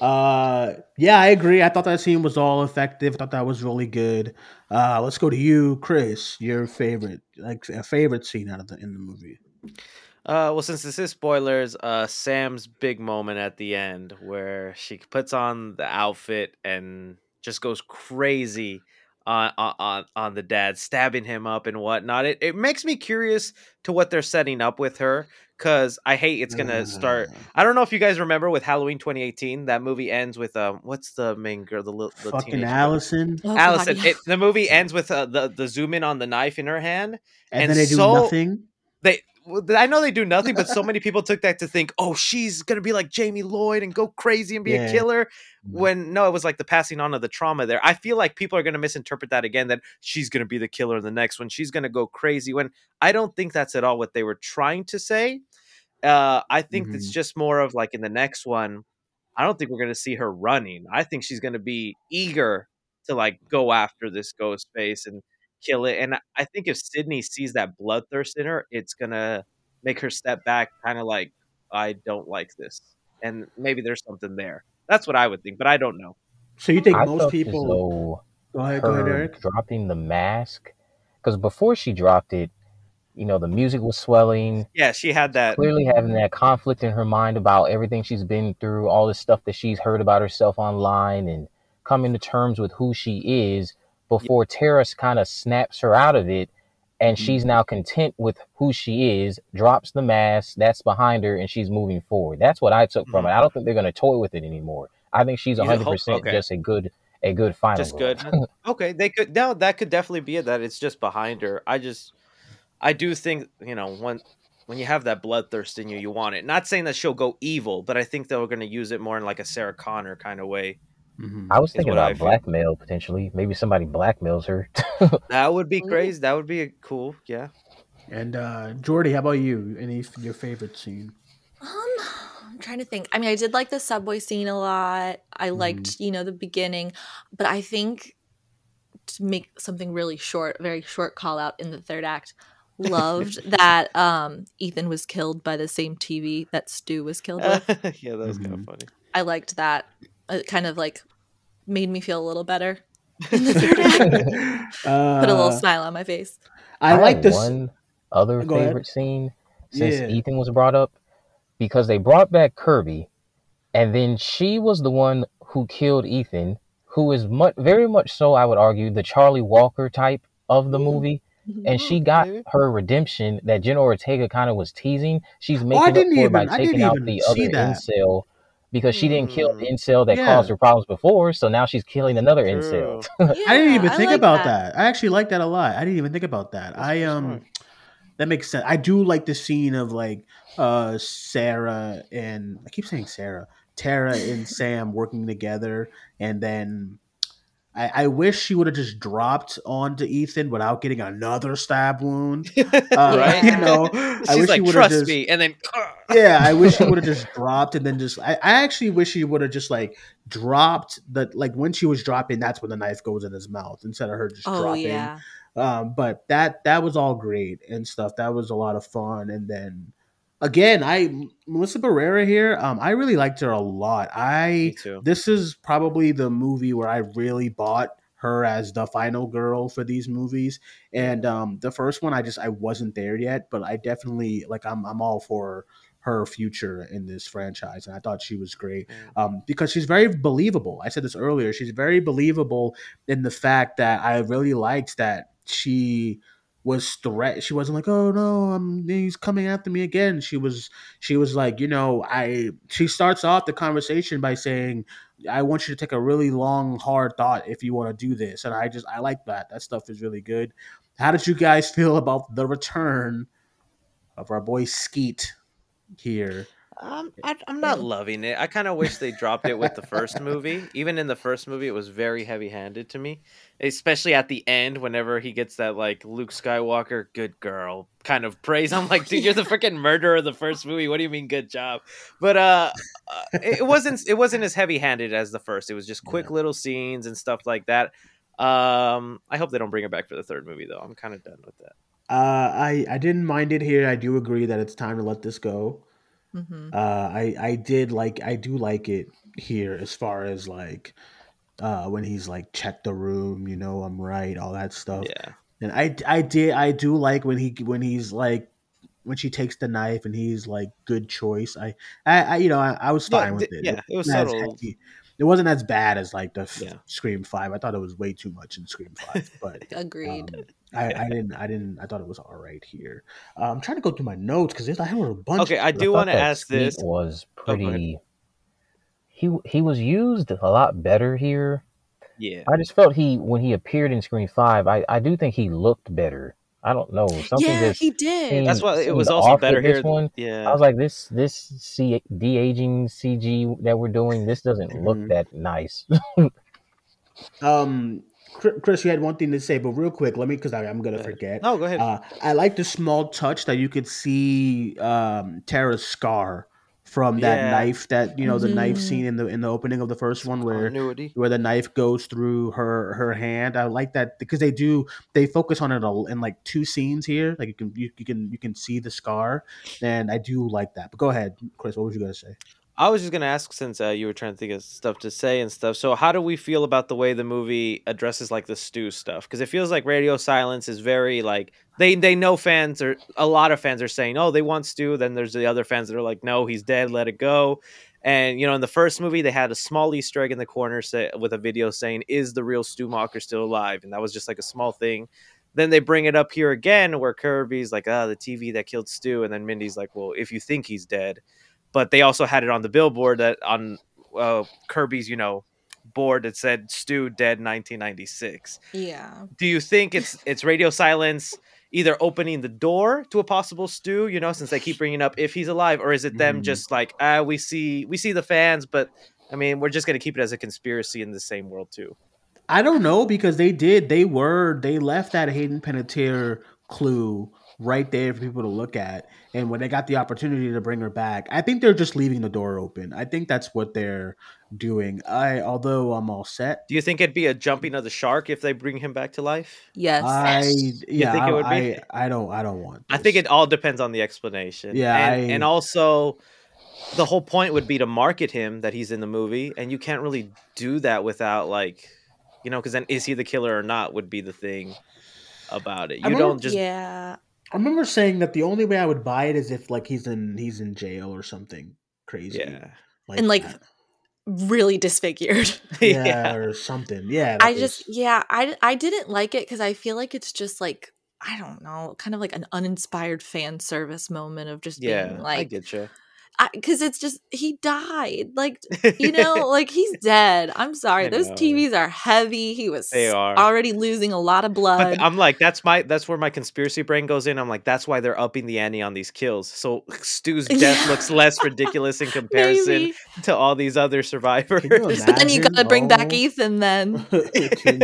Uh, yeah, I agree. I thought that scene was all effective. I thought that was really good. Uh, let's go to you, Chris. Your favorite, like a favorite scene out of the in the movie. Uh, well, since this is spoilers, uh, Sam's big moment at the end where she puts on the outfit and just goes crazy on on on the dad, stabbing him up and whatnot. It it makes me curious to what they're setting up with her because I hate it's gonna start. Uh, I don't know if you guys remember with Halloween 2018. That movie ends with um, what's the main girl, the little fucking teenage girl? Allyson, Oh, God, Allyson. yeah. It, the movie ends with uh, the the zoom in on the knife in her hand, and, and then they do so- nothing. they I know they do nothing, but so many people took that to think, oh, she's gonna be like Jamie Lloyd and go crazy and be Yeah. a killer. When no, it was like the passing on of the trauma there. I feel like people are gonna misinterpret that again that she's gonna be the killer in the next one. She's gonna go crazy. When I don't think that's at all what they were trying to say. Uh, I think it's Mhm. just more of like in the next one. I don't think we're gonna see her running. I think she's gonna be eager to like go after this ghost face and kill it. And I- I think if Sidney sees that bloodthirst in her, it's gonna make her step back, kind of like, I don't like this, and maybe there's something there. That's what I would think, but I don't know. So you think I most people? as Go ahead, go ahead, Eric. dropping the mask, because before she dropped it, you know, the music was swelling, Yeah, she had that. clearly having that conflict in her mind about everything she's been through, all the stuff that she's heard about herself online, and coming to terms with who she is before Terrace kind of snaps her out of it. and mm-hmm. she's now content with who she is, drops the mask that's behind her, and she's moving forward. That's what I took from it. Mm-hmm. I don't think they're going to toy with it anymore. I think she's You 100% okay. just a good a good final just good. okay, they could now that could definitely be it. That it's just behind her. I just, I do think you know when when you have that bloodthirst in you, you want it. Not saying that she'll go evil, but I think they're going to use it more in like a Sarah Connor kind of way. Mhm. I was thinking what I about feel. blackmail potentially. Maybe somebody blackmails her. That would be crazy. That would be a cool. Yeah. And uh, Jordy, how about you? Any f- your favorite scene? Um, I'm trying to think. I mean, I did like the subway scene a lot. I Mm-hmm. liked, you know, the beginning, but I think to make something really short, very short call out in the third act. Loved that um Ethan was killed by the same TV that Stu was killed with. yeah, that was kind Mhm. of funny. I liked that. It kind of like made me feel a little better in the third act. uh, Put a little smile on my face. I, like this. one other Go ahead. favorite scene since Yeah. Ethan was brought up because they brought back Kirby, and then she was the one who killed Ethan, who is much, very much so, I would argue, the Charlie Walker type of the movie. And she got maybe. her redemption that Jenna Ortega kind of was teasing. She's making Oh, up for it by even- I didn't taking out the other that. incel because she didn't kill the Hmm. incel that Yeah. caused her problems before. So now she's killing another incel. True. I didn't even think like about that. I actually like that a lot. I didn't even think about that. I pretty um, smart. that makes sense. I do like the scene of like uh Sarah and I keep saying Sarah, Tara and Sam working together, and then. I, I wish she would have just dropped onto Ethan without getting another stab wound. Uh, right? You know, She's I wish like, she would have trust just me, and then yeah, I wish she would have just dropped and then just. I, I actually wish she would have just like dropped the like when she was dropping. That's when the knife goes in his mouth instead of her just Oh dropping. yeah. Um, but that that was all great and stuff. That was a lot of fun. And then again, I Melissa Barrera here. Um, I really liked her a lot. I too. this is probably the movie where I really bought her as the final girl for these movies. And um, the first one, I just I wasn't there yet, but I definitely like I'm I'm all for her future in this franchise, and I thought she was great um, because she's very believable. I said this earlier; she's very believable in the fact that I really liked that she was threat. She wasn't like, "Oh no, um, he's coming after me again." She was she was like, you know, I. She starts off the conversation by saying, "I want you to take a really long, hard thought if you want to do this," and I just I like that. That stuff is really good. How did you guys feel about the return of our boy Skeet here? Um, I, I'm not loving it. I kind of wish they dropped it with the first movie. Even in the first movie, it was very heavy-handed to me, especially at the end. Whenever he gets that like Luke Skywalker, good girl kind of praise, I'm like, dude, you're the freaking murderer of the first movie. What do you mean, good job? But uh, uh, it wasn't it wasn't as heavy-handed as the first. It was just quick little scenes and stuff like that. Um, I hope they don't bring it back for the third movie though. I'm kind of done with that. Uh, I I didn't mind it here. I do agree that it's time to let this go. Hmm Uh, I I did like I do like it here as far as like uh when he's like check the room, you know I'm right, all that stuff. Yeah. And I I did I do like when he when he's like when she takes the knife and he's like good choice. I I, I you know I, I was fine with it. yeah, it was wasn't as subtle. It wasn't as bad as like the Yeah. Scream Five. I thought it was way too much in Scream Five, but Agreed. um, I, I didn't I didn't I thought it was all right here. Uh, I'm trying to go through my notes because I have a bunch. Okay, I do want to ask this. was Oh, pretty. He he was used a lot better here. Yeah. I just felt he when he appeared in Scream Five, I, I do think he looked better. I don't know something Yeah, he did. seemed, That's why it was also better with here. one. Yeah. I was like, this this C, de aging CG that we're doing, this doesn't look Mhm. that nice. Um, Chri- Chris, you had one thing to say, but real quick, let me because I'm gonna Go forget. No, go ahead. Uh, I like the small touch that you could see um, Tara's scar from that Yeah. knife that you know the knife Mhm. scene in the in the opening of the first one where Continuity. where the knife goes through her her hand. I like that because they do they focus on it a- in like two scenes here. Like you can you, you can you can see the scar, and I do like that. But go ahead, Chris. What was you gonna say? I was just gonna ask since uh, you were trying to think of stuff to say and stuff. So, how do we feel about the way the movie addresses like the Stu stuff? Because it feels like Radio Silence is very like they they know fans are a lot of fans are saying, oh, they want Stu. Then there's the other fans that are like, no, he's dead, let it go. And you know, in the first movie, they had a small Easter egg in the corner say, with a video saying, "Is the real Stu Macher still alive?" And that was just like a small thing. then they bring it up here again where Kirby's like, ah, the TV that killed Stu, and then Mindy's like, well, if you think he's dead, but they also had it on the billboard that on uh, Kirby's, you know, board that said Stu dead 1996. Yeah. Do you think it's it's radio silence either opening the door to a possible Stu, you know, since they keep bringing up if he's alive, or is it them Mhm. just like, ah, we see we see the fans, but I mean, we're just gonna keep it as a conspiracy in the same world too. I don't know because they did. They were. They left that Hayden Panettiere clue right there for people to look at. And when they got the opportunity to bring her back, I think they're just leaving the door open. I think that's what they're doing. I, although I'm all set. Do you think it'd be a jumping of the shark if they bring him back to life? Yes. I yeah. think it I, would be? I, I don't. I don't want. I think it all depends on the explanation. Yeah, and, I- and also the whole point would be to market him that he's in the movie, and you can't really do that without like, you know, because then is he the killer or not would be the thing about it. I You don't just yeah. I remember saying that the only way I would buy it is if like he's in he's in jail or something crazy. yeah. And, like, that. Really disfigured. yeah, yeah. or something. Yeah. I that just was- yeah, I I didn't like it because I feel like it's just like I don't know, kind of like an uninspired fan service moment of just Yeah, being I get you. Because it's just he died, like you know, like he's dead. I'm sorry, I those know. TVs are heavy. He was They are. already losing a lot of But blood. I'm like, that's my that's where my conspiracy brain goes in. I'm like, that's why they're upping the ante on these kills. So Stu's death Yeah. looks less ridiculous in comparison to all these other survivors. But then you gotta bring back oh. Ethan. Then can,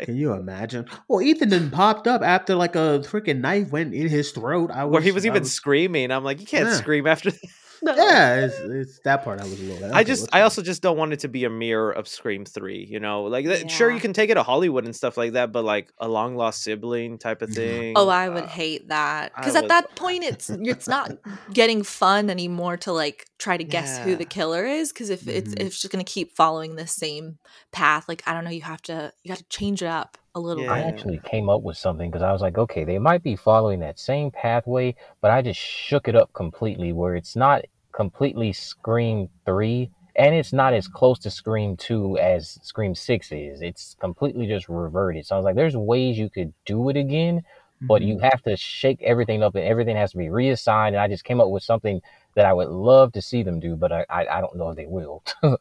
can you imagine? Well, Ethan then popped up after like a freaking knife went in his throat. I was, Where he was I even screaming. I'm like, you can't Yeah. scream after that. Yeah, it's, it's that part I was a little. I okay, just, I also just don't want it to be a mirror of Scream Three. You know, like that, sure you can take it to Hollywood and stuff like that, but like a long lost sibling type of Mhm. thing. oh, I would uh, hate that because at would- that point it's it's not getting fun anymore to like try to guess who the killer is. Because if it's Mhm. if it's just gonna keep following the same path, like I don't know, you have to you got to change it up a little Yeah. I actually came up with something because I was like, okay, they might be following that same pathway, but I just shook it up completely where it's not completely Scream 3 and it's not as close to Scream 2 as Scream 6 is. It's completely just reverted. So I was like, there's ways you could do it again, but Mhm. you have to shake everything up and everything has to be reassigned. And I just came up with something that I would love to see them do, but I, I, I don't know if they will.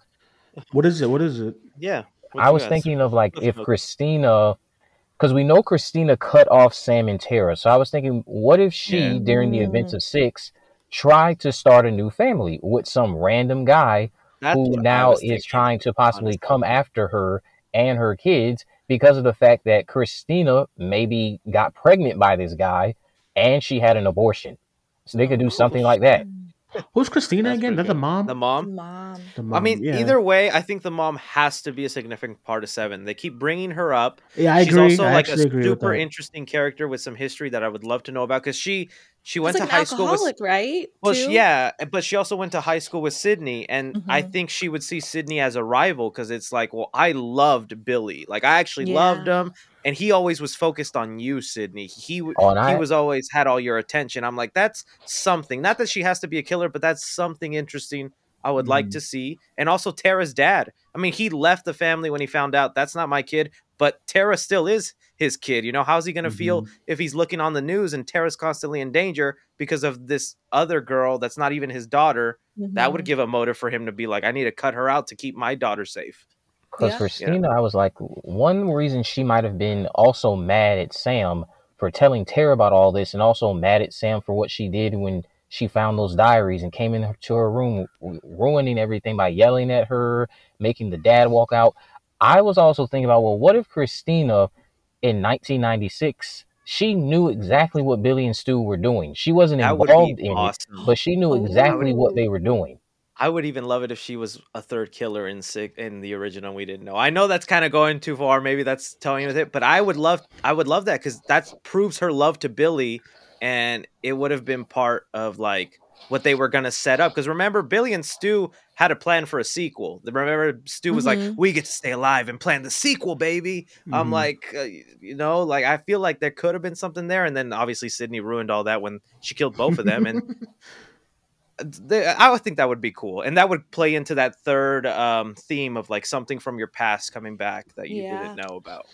What is it? What is it? yeah. what I was thinking of like if. Christina, because we know Christina cut off Sam and Tara. So I was thinking, what if she, Yeah. during the events mm. of six, tried to start a new family with some random guy That's who now is thinking, trying to possibly honestly. come after her and her kids because of the fact that Christina maybe got pregnant by this guy and she had an abortion. So they could do oh, something like that. Who's Christina That's again? pretty That's the mom. The mom. Mom. The I mean, yeah. either way, I think the mom has to be a significant part of Seven. They keep bringing her up. Yeah, I She's agree. also I like a actually agree with super interesting character with some history that I would love to know about because she she went like to an high school with right? well, she, yeah, but she also went to high school with Sidney, and I Mhm. think she would see Sidney as a rival because it's like, well, I loved Billy, like I actually loved him, and he always was focused on you, Sidney. He Oh, he I, was always had all your attention. I'm like, that's something. Not that she has to be a killer, but that's something interesting. I would like Mhm. to see, and also Tara's dad. I mean, he left the family when he found out that's not my kid, but Tara still is his kid. You know, how's he going to feel Mm-hmm. if he's looking on the news and Tara's constantly in danger because of this other girl that's not even his daughter? That would Mhm. give a motive for him to be like, I need to cut her out to keep my daughter safe. Because Yeah. for Stina, I was like, one reason she might have been also mad at Sam for telling Tara about all this, and also mad at Sam for what she did when she found those diaries and came into her room, ruining everything by yelling at her, making the dad walk out. I was also thinking about, well, what if Christina in 1996 she knew exactly what Billy and Stu were doing? She wasn't That involved in awesome. it, but she knew Oh. exactly what they were doing. I would even love it if she was a third killer in sick in the original. We didn't know. I know that's kind of going too far. Maybe that's telling you with it, but I would love, I would love that because that proves her love to Billy, and it would have been part of like what they were gonna set up. Because remember, Billy and Stu had a plan for a sequel. Remember, Stu was like, Mhm. "We get to stay alive and plan the sequel, baby." I'm Mhm. like, uh, you know, like I feel like there could have been something there, and then obviously Sidney ruined all that when she killed both of them, and they, I would think that would be cool, and that would play into that third um, theme of like something from your past coming back that you Yeah. didn't know about.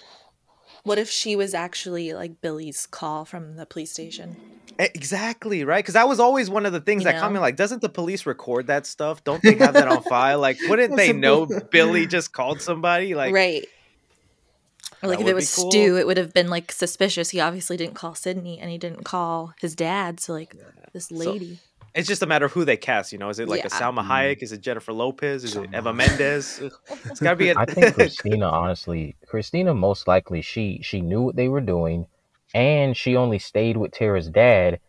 What if she was actually like Billy's call from the police station? Exactly, right? Because that was always one of the things You that caught me like, doesn't the police record that stuff? Don't they have that on file? Like, wouldn't they know Billy just called somebody? Like, right. Or like if it was cool. Stu, it would have been like suspicious. He obviously didn't call Sidney and he didn't call his dad. So like this lady. it's just a matter of who they cast. You know, is it like a Salma Hayek? Is it Jennifer Lopez? Is it Eva Mendes? It's gotta be. A- I think Christina, honestly, Christina most likely she she knew what they were doing, and she only stayed with Tara's dad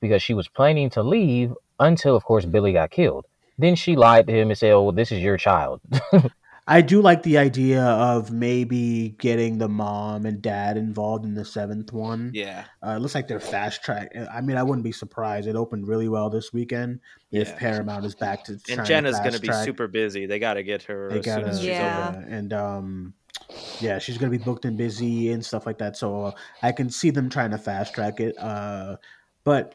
because she was planning to leave until, of course, Billy got killed. Then she lied to him and said, "Oh, well, this is your child." I do like the idea of maybe getting the mom and dad involved in the seventh one. yeah, Uh, it looks like they're fast track. I mean, I wouldn't be surprised. It opened really well this weekend. If Paramount is back to and Jenna's gonna fast be super busy. They gotta get her They as gotta, as she's Yeah. over. and um, yeah, she's gonna be booked and busy and stuff like that. So uh, I can see them trying to fast track it. Uh, but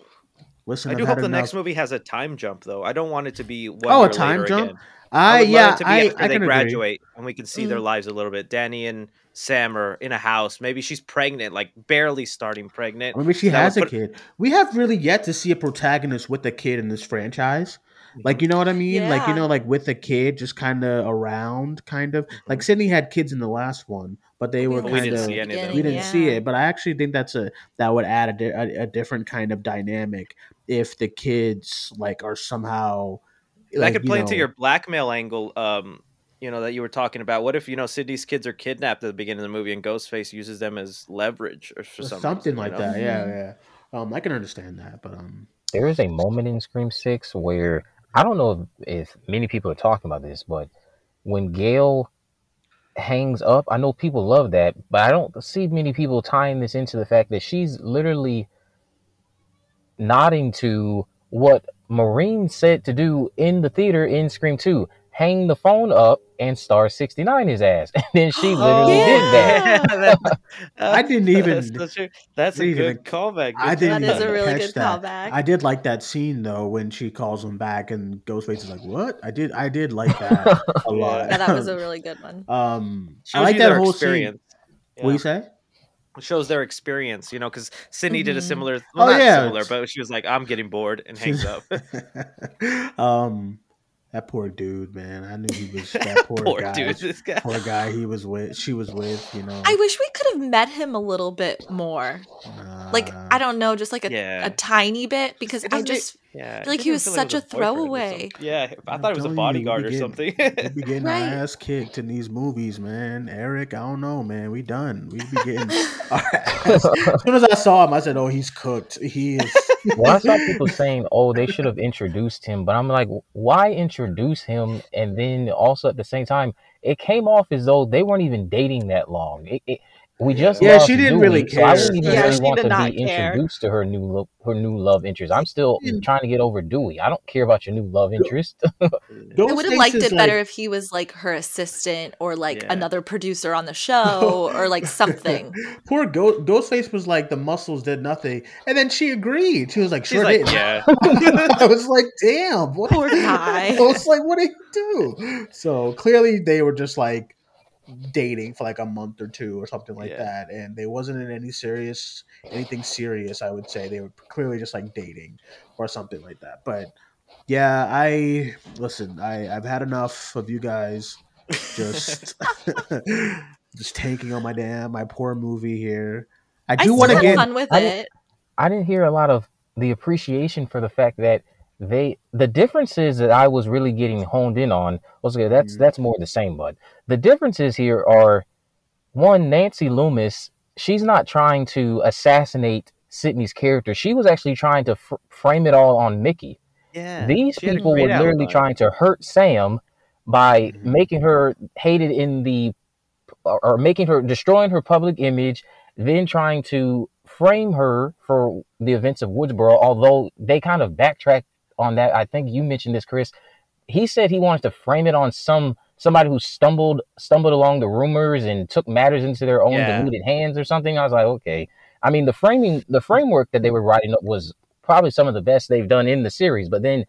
listen, I I've do hope the next movie has a time jump, though. I don't want it to be one Oh, a time jump? Again. I, I yeah, to be I, after I they can agree. graduate and we can see their Mm. lives a little bit. Danny and Sam are in a house. Maybe she's pregnant, like barely starting pregnant. Maybe she That has a put- kid. We have really yet to see a protagonist with a kid in this franchise. Mm-hmm. Like you know what I mean? Like you know, like with a kid, just kind of around, kind of. Like Mhm. Sidney had kids in the last one, but they were only We kind didn't of see any of them. we didn't see it. But I actually think that's a that would add a, di- a, a different kind of dynamic if the kids like are somehow. that like, could you play into your blackmail angle. Um, you know that you were talking about. What if you know Sidney's kids are kidnapped at the beginning of the movie and Ghostface uses them as leverage or for some something like you know? that. Yeah, Mhm. yeah. Um, I can understand that, but um, there is a moment in Scream Six where I don't know if, if many people are talking about this, but when Gail hangs up, I know people love that, but I don't see many people tying this into the fact that she's literally nodding to what Maureen said to do in the theater in Scream 2 hang the phone up and star 69 his ass. And then she literally did that. Oh, Yeah, that- I didn't even- That's, a, that's a even- good callback. I didn't. That is a even really good that. callback. I did like that scene though when she calls him back and Ghostface is like, "What?" I did, I did like that a lot. Yeah, that was a really good one. um, I like that whole experience. scene. What do you say? Shows their experience, you know, because Sidney did a Mhm. similar, well, Oh, not yeah, similar, but she was like, "I'm getting bored," and hangs up. um, that poor dude, man. I knew he was that poor, Poor guy. dude, this guy. Poor guy. He was with. She was with. You know. I wish we could have met him a little bit more. Like uh, I don't know, just like a, Yeah. a tiny bit because It I doesn't just Yeah, like he was such it a was boyfriend or throwaway. Yeah, I I'm thought it was a telling you, bodyguard or getting- something. we be getting Right. our ass kicked in these movies, man. Eric, I don't know, man. We done. We be getting our ass. As soon as I saw him, I said, "Oh, he's cooked. He is." well, I saw people saying, "Oh, they should have introduced him," but I'm like, why introduce him? And then also at the same time, it came off as though they weren't even dating that long. It, it, we just Yeah, lost she didn't Dewey, really so I care. wouldn't Yeah, really she want did to not be care. introduced to her new lo- her new love interest. I'm still hmm. trying to get over Dewey. I don't care about your new love interest. I would have liked is it better like- if he was like her assistant or like Yeah. another producer on the show or like something. Poor Ghost, Ghostface was like the muscles did nothing, and then she agreed. She was like, "Sure like, did." yeah. I was like, "Damn, what?" Poor guy. I was like, "What did he do?" So clearly, they were just like dating for like a month or two or something like Yeah. that, and they wasn't in any serious anything serious. I would say they were clearly just like dating or something like that. But yeah, I listen. I I've had enough of you guys just just tanking on my damn my poor movie here. I I do want to get fun with I it. didn't- I didn't hear a lot of the appreciation for the fact that they the differences that I was really getting honed in on was okay, that's Mhm. that's more the same, but the differences here are one Nancy Loomis, she's not trying to assassinate Sidney's character. She was actually trying to fr- frame it all on Mickey. Yeah. These she had a people were literally trying to hurt Sam by Mhm. making her hated in the or or making her destroying her public image, then trying to frame her for the events of Woodsboro. Although they kind of backtracked on that. I think you mentioned this, Chris. He said he wanted to frame it on some somebody who stumbled stumbled along the rumors and took matters into their own Yeah. deluded hands or something. I was like, okay. I mean, the framing the framework that they were writing up was probably some of the best they've done in the series. But then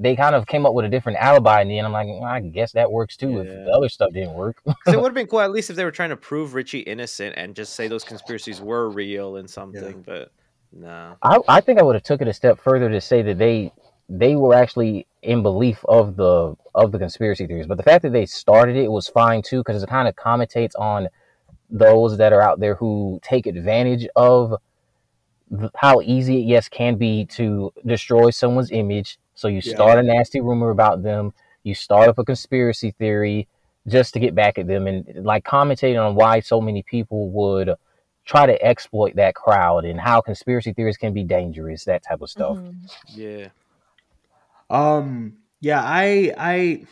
they kind of came up with a different alibi in the end. I'm like, well, I guess that works too if the other stuff didn't work. 'Cause it would have been cool at least if they were trying to prove Richie innocent and just say those conspiracies were real and something. But no, I, I think I would have took it a step further to say that they they were actually in belief of the of the conspiracy theories. But the fact that they started it was fine too because it kind of commentates on those that are out there who take advantage of th- how easy it yes can be to destroy someone's image. So you Yeah. start a nasty rumor about them, you start up a conspiracy theory just to get back at them, and like commentating on why so many people would try to exploit that crowd and how conspiracy theories can be dangerous, that type of stuff. Mhm. yeah, Um, yeah, I, I,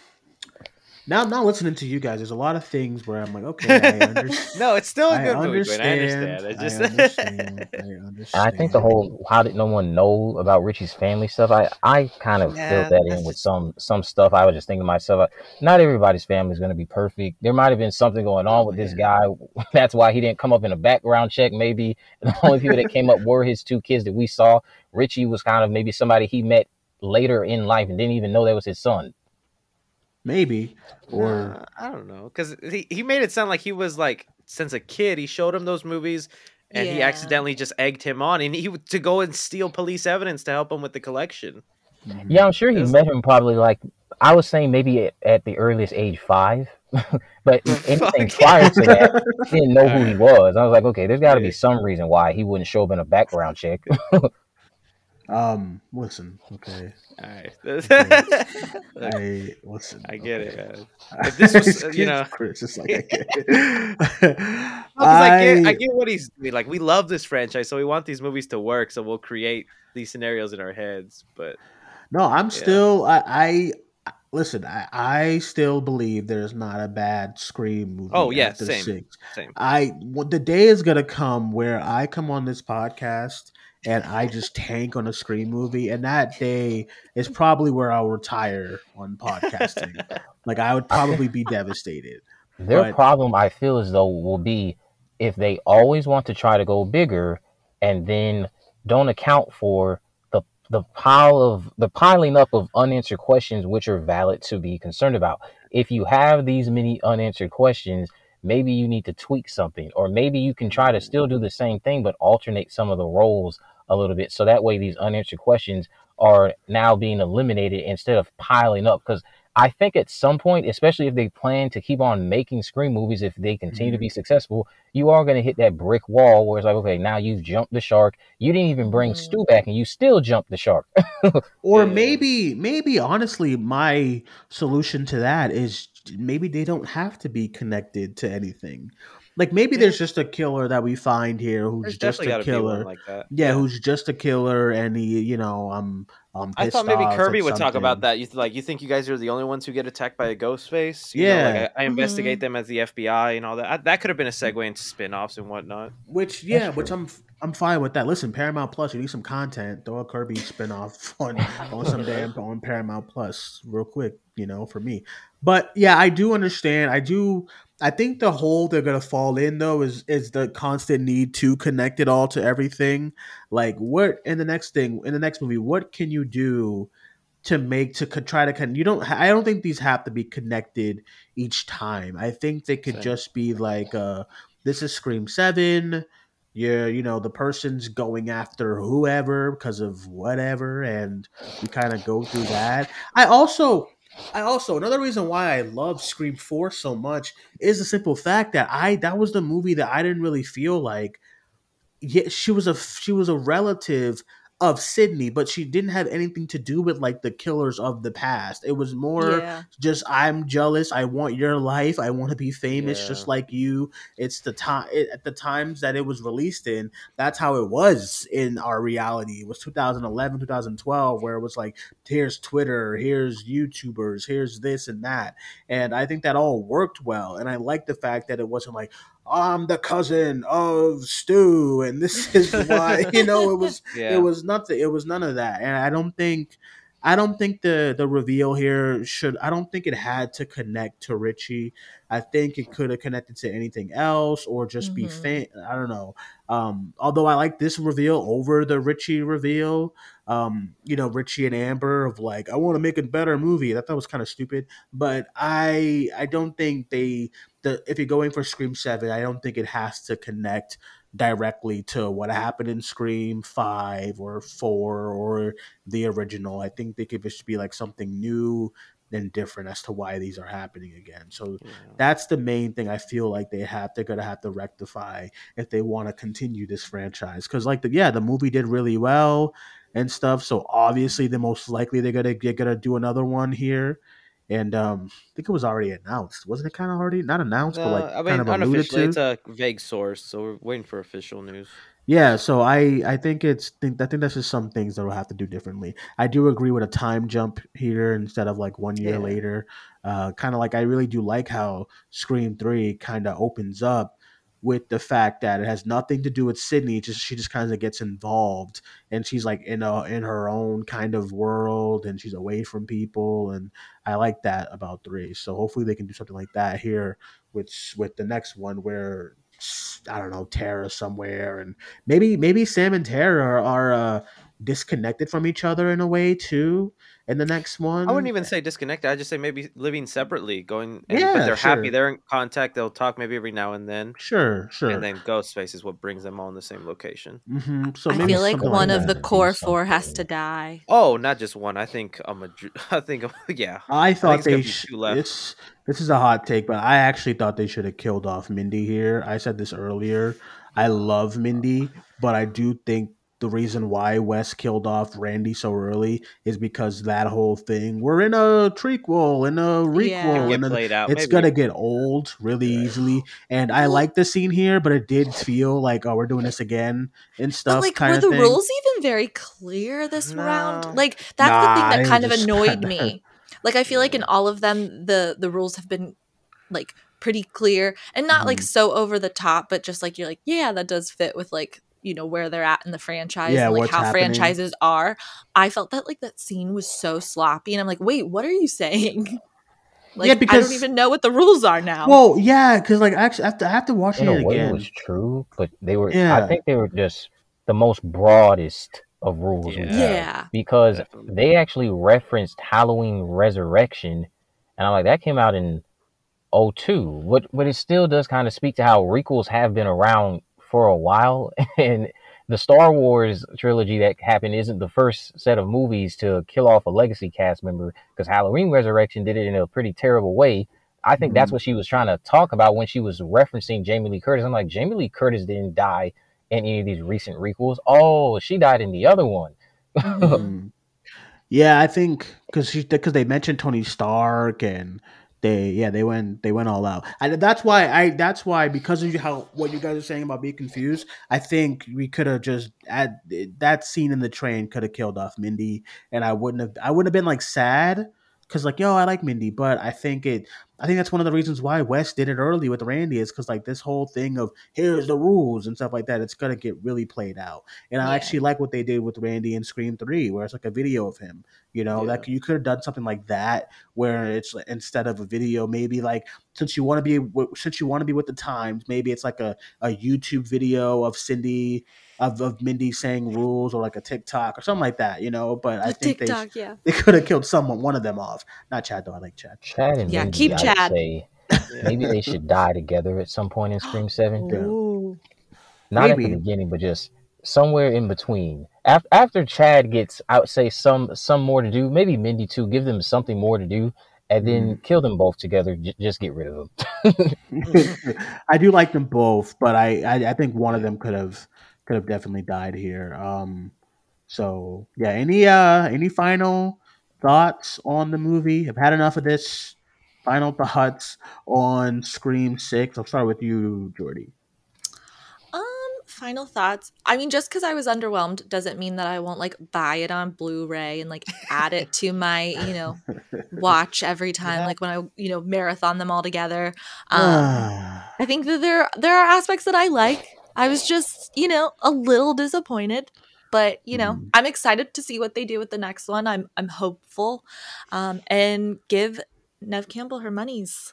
now, now listening to you guys, there's a lot of things where I'm like, okay, I understand. no, it's still a good movie. Dwayne. I understand. understand. I I understand. I understand. I think the whole how did no one know about Richie's family stuff? I, I kind of Yeah, filled that in with some some stuff. I was just thinking to myself, uh, not everybody's family is going to be perfect. There might have been something going on with this guy. That's why he didn't come up in a background check. Maybe the only people that came up were his two kids that we saw. Richie was kind of maybe somebody he met later in life and didn't even know that was his son. maybe, or Nah, I don't know because he, he made it sound like he was like since a kid he showed him those movies and he accidentally just egged him on and he to go and steal police evidence to help him with the collection. Mm-hmm. Yeah, I'm sure he met him probably like I was saying maybe at, at the earliest age five, but anything prior to that, he didn't know who he was. I was like, okay, there's got to be some reason why he wouldn't show up in a background check. um, listen, okay, All right, Look, I listen. I get it, man. If this was, uh, you know- Chris, it's like I get it. Because I, get, I get what he's doing. Like, we love this franchise, so we want these movies to work. So we'll create these scenarios in our heads. But No, I'm still. I, I listen. I, I still believe there's not a bad Scream movie. Oh, yeah, same. Six. same. I the day is gonna come where I come on this podcast and I just tank on a Scream movie, and that day is probably where I'll retire on podcasting. like I would probably be devastated. Their But- problem, I feel as though, will be if they always want to try to go bigger and then don't account for the the pile of the piling up of unanswered questions, which are valid to be concerned about. If you have these many unanswered questions, maybe you need to tweak something, or maybe you can try to still do the same thing but alternate some of the roles a little bit, so that way these unanswered questions are now being eliminated instead of piling up. Because I think at some point, especially if they plan to keep on making Scream movies, if they continue to be successful, you are going to hit that brick wall where it's like, okay, now you've jumped the shark. You didn't even bring Mhm. Stu back, and you still jumped the shark. Or maybe, maybe honestly, my solution to that is maybe they don't have to be connected to anything. Like maybe Yeah. there's just a killer that we find here who's There's just a got to be one killer. like that. yeah, who's just a killer, and he, you know, I'm, I'm. I thought pissed maybe Kirby at would talk about that. You th- like you think you guys are the only ones who get attacked by a ghost face? You know, like Yeah. I, I investigate mm-hmm. them as the FBI and all that. I, that could have been a mm. segue into spin-offs and whatnot. Which yeah, which I'm I'm fine with that. Listen, Paramount Plus, you need some content. Throw a Kirby spinoff on on some damn on Paramount Plus real quick, you know, for me. But yeah, I do understand. I do. I think the hole they're gonna fall in though is is the constant need to connect it all to everything. Like what in the next thing in the next movie, what can you do to make to co- try to con- you don't I don't think these have to be connected each time. I think they could Same. just be like uh this is Scream 7 you're you know the person's going after whoever because of whatever and you kind of go through that. I also i also another reason why i love scream 4 so much is the simple fact that i that was the movie that i didn't really feel like yeah she was a she was a relative of sidney but she didn't have anything to do with like the killers of the past it was more yeah. just I'm jealous. I want your life. I want to be famous Yeah. just like you. It's the time it, at the times that it was released in. That's how it was in our reality. It was 2011, 2012, where it was like, here's Twitter, here's YouTubers, here's this and that, and I think that all worked well. And I like the fact that it wasn't like I'm the cousin of Stu, and this is why you know it was Yeah. it was nothing. It was none of that, and I don't think. I don't think the the reveal here should. I don't think it had to connect to Richie. I think it could have connected to anything else or just be Mhm. fan. I don't know. Um, although I like this reveal over the Richie reveal. Um, you know, Richie and Amber of like, I want to make a better movie. That that was kind of stupid, but I I don't think they the if you're going for Scream Seven, I don't think it has to connect directly to what happened in Scream Five or Four or the original. I think they could just be like something new and different as to why these are happening again. So Yeah. that's the main thing I feel like they have they're gonna have to rectify if they want to continue this franchise. Because like the yeah, the movie did really well and stuff. So obviously the most likely they're gonna they're gonna do another one here. And um I think it was already announced. Wasn't it kind of already not announced, but like Uh, I mean, kind of alluded to? it's a vague source, so we're waiting for official news. Yeah, so I I think it's think I think that's just some things that we'll have to do differently. I do agree with a time jump here instead of like one year Yeah. later. Uh, kind of like I really do like how Scream Three kind of opens up with the fact that it has nothing to do with Sidney. Just she just kind of gets involved and she's like in a in her own kind of world and she's away from people and I like that about three. So hopefully they can do something like that here with with the next one where I don't know Tara somewhere and maybe maybe Sam and Tara are, uh, disconnected from each other in a way too. In the next one, I wouldn't even say disconnected. I just say maybe living separately, going. And, Yeah, but they're happy. They're in contact. They'll talk maybe every now and then. Sure, sure. And then Ghostface is what brings them all in the same location. Mm-hmm. So I feel like one like of that. the core four has to die. Oh, not just one. I think a major- I think yeah. I thought it's gonna they be sh- two this this is a hot take, but I actually thought they should have killed off Mindy here. I said this earlier. I love Mindy, but I do think the reason why Wes killed off Randy so early is because that whole thing. We're in a trequel, in a requel, Yeah. Get and a- out. it's maybe. gonna get old really Yeah. easily. And I like the scene here, but it did feel like oh, we're doing this again and But stuff. like, kind were of the thing. rules even very clear this No. round? Like, that's Nah, the thing that kind of annoyed kinda- me. Like, I feel like in all of them, the the rules have been like pretty clear and not like Mhm. so over the top, but just like you're like, yeah, that does fit with like you know where they're at in the franchise Yeah, and like how happening. franchises are. I felt that like that scene was so sloppy, and I'm like, wait, what are you saying? Like, I because- don't even know what the rules are now. Well, yeah, because like actually, after after watching In it a way, it again, was true, but they were. Yeah. I think they were just the most broadest of rules. we Yeah. have. yeah, because Definitely. they actually referenced Halloween Resurrection, and I'm like, that came out in 02. But but it still does kind of speak to how requels have been around for a while, and the Star Wars trilogy that happened isn't the first set of movies to kill off a legacy cast member because Halloween Resurrection did it in a pretty terrible way. I think that's Mhm. what she was trying to talk about when she was referencing Jamie Lee Curtis. I'm like, Jamie Lee Curtis didn't die in any of these recent requels. Oh, she died in the other one. Mm. Yeah, I think because because they mentioned Tony Stark and they yeah they went they went all out. And that's why I that's why because of how what you guys are saying about being confused, I think we could have just add that scene in the train could have killed off Mindy, and I wouldn't have I wouldn't have been like sad because like yo I like Mindy, but I think it I think that's one of the reasons why Wes did it early with Randy is because like this whole thing of here's the rules and stuff like that, it's gonna get really played out. And I actually like what they did with Randy in Scream Three, where it's like a video of him. You know, Yeah. like you could have done something like that, where it's like, instead of a video, maybe like since you want to be since you want to be with the times, maybe it's like a, a YouTube video of Cindy of, of Mindy saying rules or like a TikTok or something like that. You know, but I A think TikTok, yeah. they they could have killed someone one of them off. Not Chad though. I like Chad. Chad and Yeah, Mindy, keep I'd Chad. say maybe they should die together at some point in Scream Seven. Ooh. Not at the beginning, but just somewhere in between. After after Chad gets, I would say some some more to do. Maybe Mindy too. Give them something more to do, and then Mm-hmm. kill them both together. J- just get rid of them. I do like them both, but I, I I think one of them could have could have definitely died here. Um, so yeah. Any uh any final thoughts on the movie? I've had enough of this. Final thoughts on Scream Six. I'll start with you, Jordy. Um, final thoughts. I mean, just because I was underwhelmed doesn't mean that I won't like buy it on Blu-ray and like add it to my, you know, watch every time, like when I, you know, marathon them all together. Um. I think that there there are aspects that I like. I was just, you know, a little disappointed. But you know, Mhm. I'm excited to see what they do with the next one. I'm I'm hopeful, um, and give Nev Campbell her monies.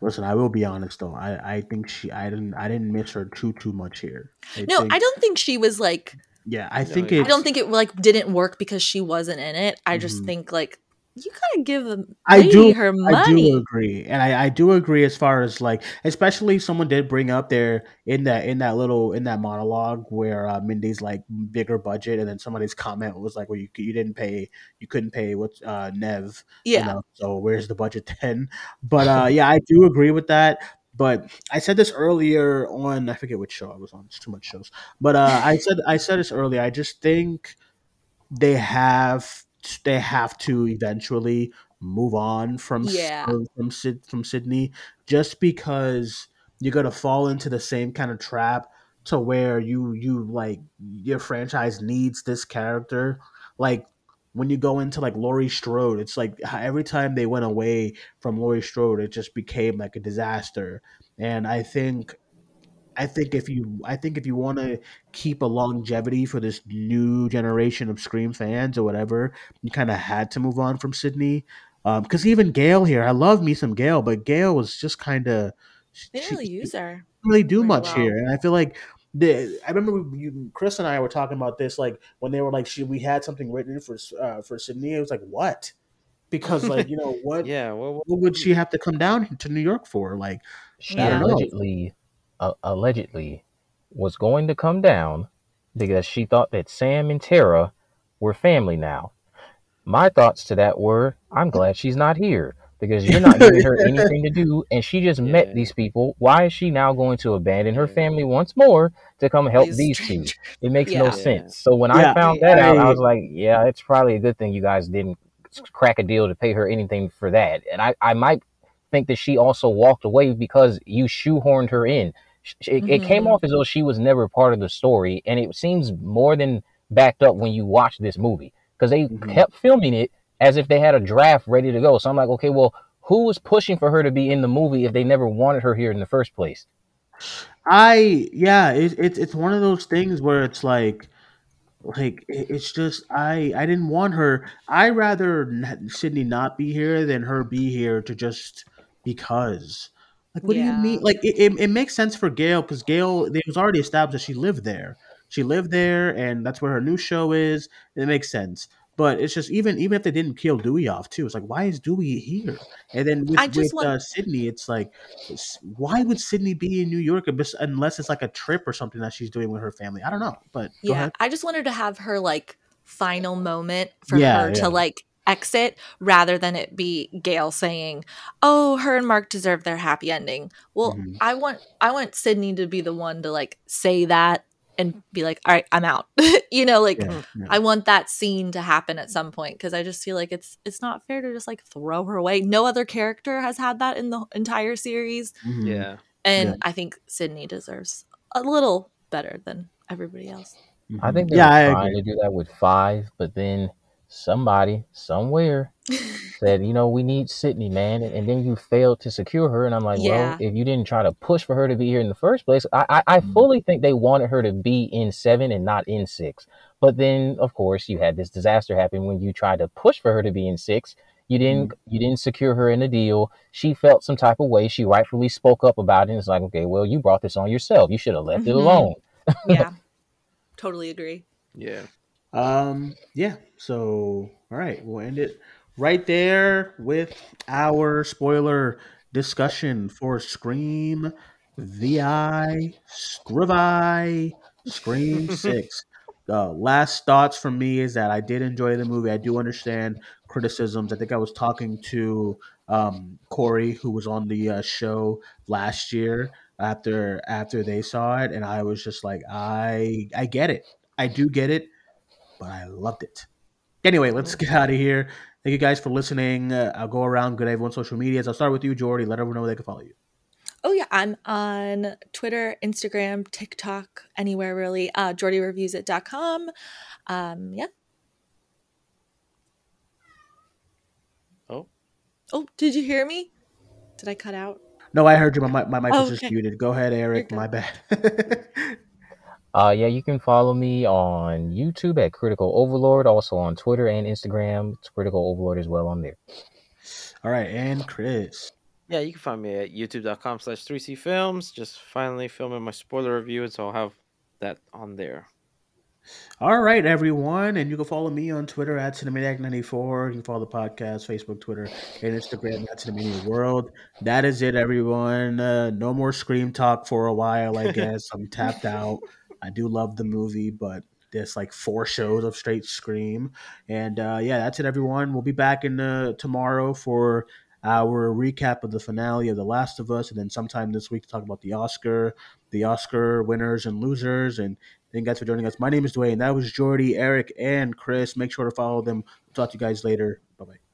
Listen, I will be honest though. I, I think she I didn't I didn't miss her too too much here. I No, think, I don't think she was like. Yeah, I think yeah. it's. I don't think it like didn't work because she wasn't in it. I just Mhm. think like you gotta give them I do. her money. I do agree, and I, I do agree as far as like, especially someone did bring up there in that in that little in that monologue where uh, Mindy's like bigger budget, and then somebody's comment was like, "Well, you you didn't pay, you couldn't pay what's uh, Nev, you yeah, know, so where's the budget then?" But uh, yeah, I do agree with that. But I said this earlier on. I forget which show I was on. It's too much shows. But uh, I said I said this earlier. I just think they have they have to eventually move on from Yeah. from from, Syd, from Sidney just because you're gonna fall into the same kind of trap to where you you like your franchise needs this character like when you go into like Laurie Strode, it's like every time they went away from Laurie Strode, it just became like a disaster. And I think I think if you I think if you want to keep a longevity for this new generation of Scream fans or whatever, you kind of had to move on from Sidney. Because even Gale here, I love me some Gale, but Gale was just kind of they didn't really she use her. didn't really do much well. here, and I feel like the I remember we- you, Chris and I were talking about this like when they were like, "Should we had something written for uh, for Sidney?" It was like, "What?" Because like you know what Yeah, well, well, what would she have to come down to New York for? Like She Yeah. I don't know. allegedly, uh, allegedly, was going to come down because she thought that Sam and Tara were family now. My thoughts to that were, I'm glad she's not here because you're not giving her anything to do, and she just Yeah. met these people. Why is she now going to abandon her family once more to come help These these two? It makes no sense. So when Yeah, I found that out, I I- was like, yeah, it's probably a good thing you guys didn't crack a deal to pay her anything for that. And I, I might think that she also walked away because you shoehorned her in. Sh- It, it came Mhm. off as though she was never part of the story, and it seems more than backed up when you watch this movie because they Mhm. kept filming it as if they had a draft ready to go. So I'm like, okay, well, who was pushing for her to be in the movie if they never wanted her here in the first place? I yeah, it, it's it's one of those things where it's like like it's just I I didn't want her. I rather Sidney not be here than her be here to just because. Like, what do you mean? Like, it, it, it makes sense for Gale because Gale, it was already established that she lived there. She lived there, and that's where her new show is. It makes sense. But it's just even even if they didn't kill Dewey off too, it's like why is Dewey here? And then with, with uh, Sidney, it's like why would Sidney be in New York unless- it's like a trip or something that she's doing with her family? I don't know, but go Yeah. I just wanted to have her like final moment for Yeah, her yeah. to like exit rather than it be Gale saying, "Oh, her and Mark deserve their happy ending." Well, Mhm. I want I want Sidney to be the one to like say that and be like, "All right, I'm out." you know, like Yeah, yeah. I want that scene to happen at some point because I just feel like it's it's not fair to just like throw her away. No other character has had that in the entire series, Mhm. yeah. and Yeah. I think Sidney deserves a little better than everybody else. I think they yeah, I were agree. trying to do that with five, but then somebody somewhere said, you know, we need Sidney, man, and, and then you failed to secure her. And I'm like, Yeah. well, if you didn't try to push for her to be here in the first place, I, I, I fully think they wanted her to be in seven and not in six. But then, of course, you had this disaster happen when you tried to push for her to be in six. You didn't you didn't secure her in a deal. She felt some type of way. She rightfully spoke up about it. And it's like, okay, well, you brought this on yourself. You should have left it Mhm. alone. yeah, totally agree. Yeah. Um, yeah. So, all right, we'll end it right there with our spoiler discussion for Scream, VI, Scrivi, Scream Six. Uh, last thoughts from me is that I did enjoy the movie. I do understand criticisms. I think I was talking to um, Corey, who was on the uh, show last year after after they saw it, and I was just like, I I get it. I do get it but I loved it. Anyway, let's get out of here. Thank you guys for listening. Uh, I'll go around good everyone's social medias. I'll start with you, Jordy. Let everyone know where they can follow you. Oh yeah, I'm on Twitter, Instagram, TikTok, anywhere really. Uh JordyReviews.com. Um yeah. Oh. Oh, did you hear me? Did I cut out? No, I heard you. My, mic- my mic was Oh, just okay. muted. Go ahead, Eric. My bad. Uh, yeah, you can follow me on YouTube at Critical Overlord, also on Twitter and Instagram. It's Critical Overlord as well on there. All right, and Chris. Yeah, you can find me at youtube.com slash 3C Films. Just finally filming my spoiler review, and so I'll have that on there. All right, everyone. And you can follow me on Twitter at Cinemaniac94. You can follow the podcast, Facebook, Twitter, and Instagram at Cinemania World. That is it, everyone. Uh, no more Scream talk for a while, I guess. I'm tapped out. I do love the movie, but there's like four shows of straight Scream. And uh, yeah, that's it, everyone. We'll be back in uh, tomorrow for our recap of the finale of The Last of Us, and then sometime this week to talk about the Oscar, the Oscar winners and losers, and Thank you guys for joining us. My name is Dwayne. That was Jordy, Eric, and Chris. Make sure to follow them. Talk to you guys later. Bye bye.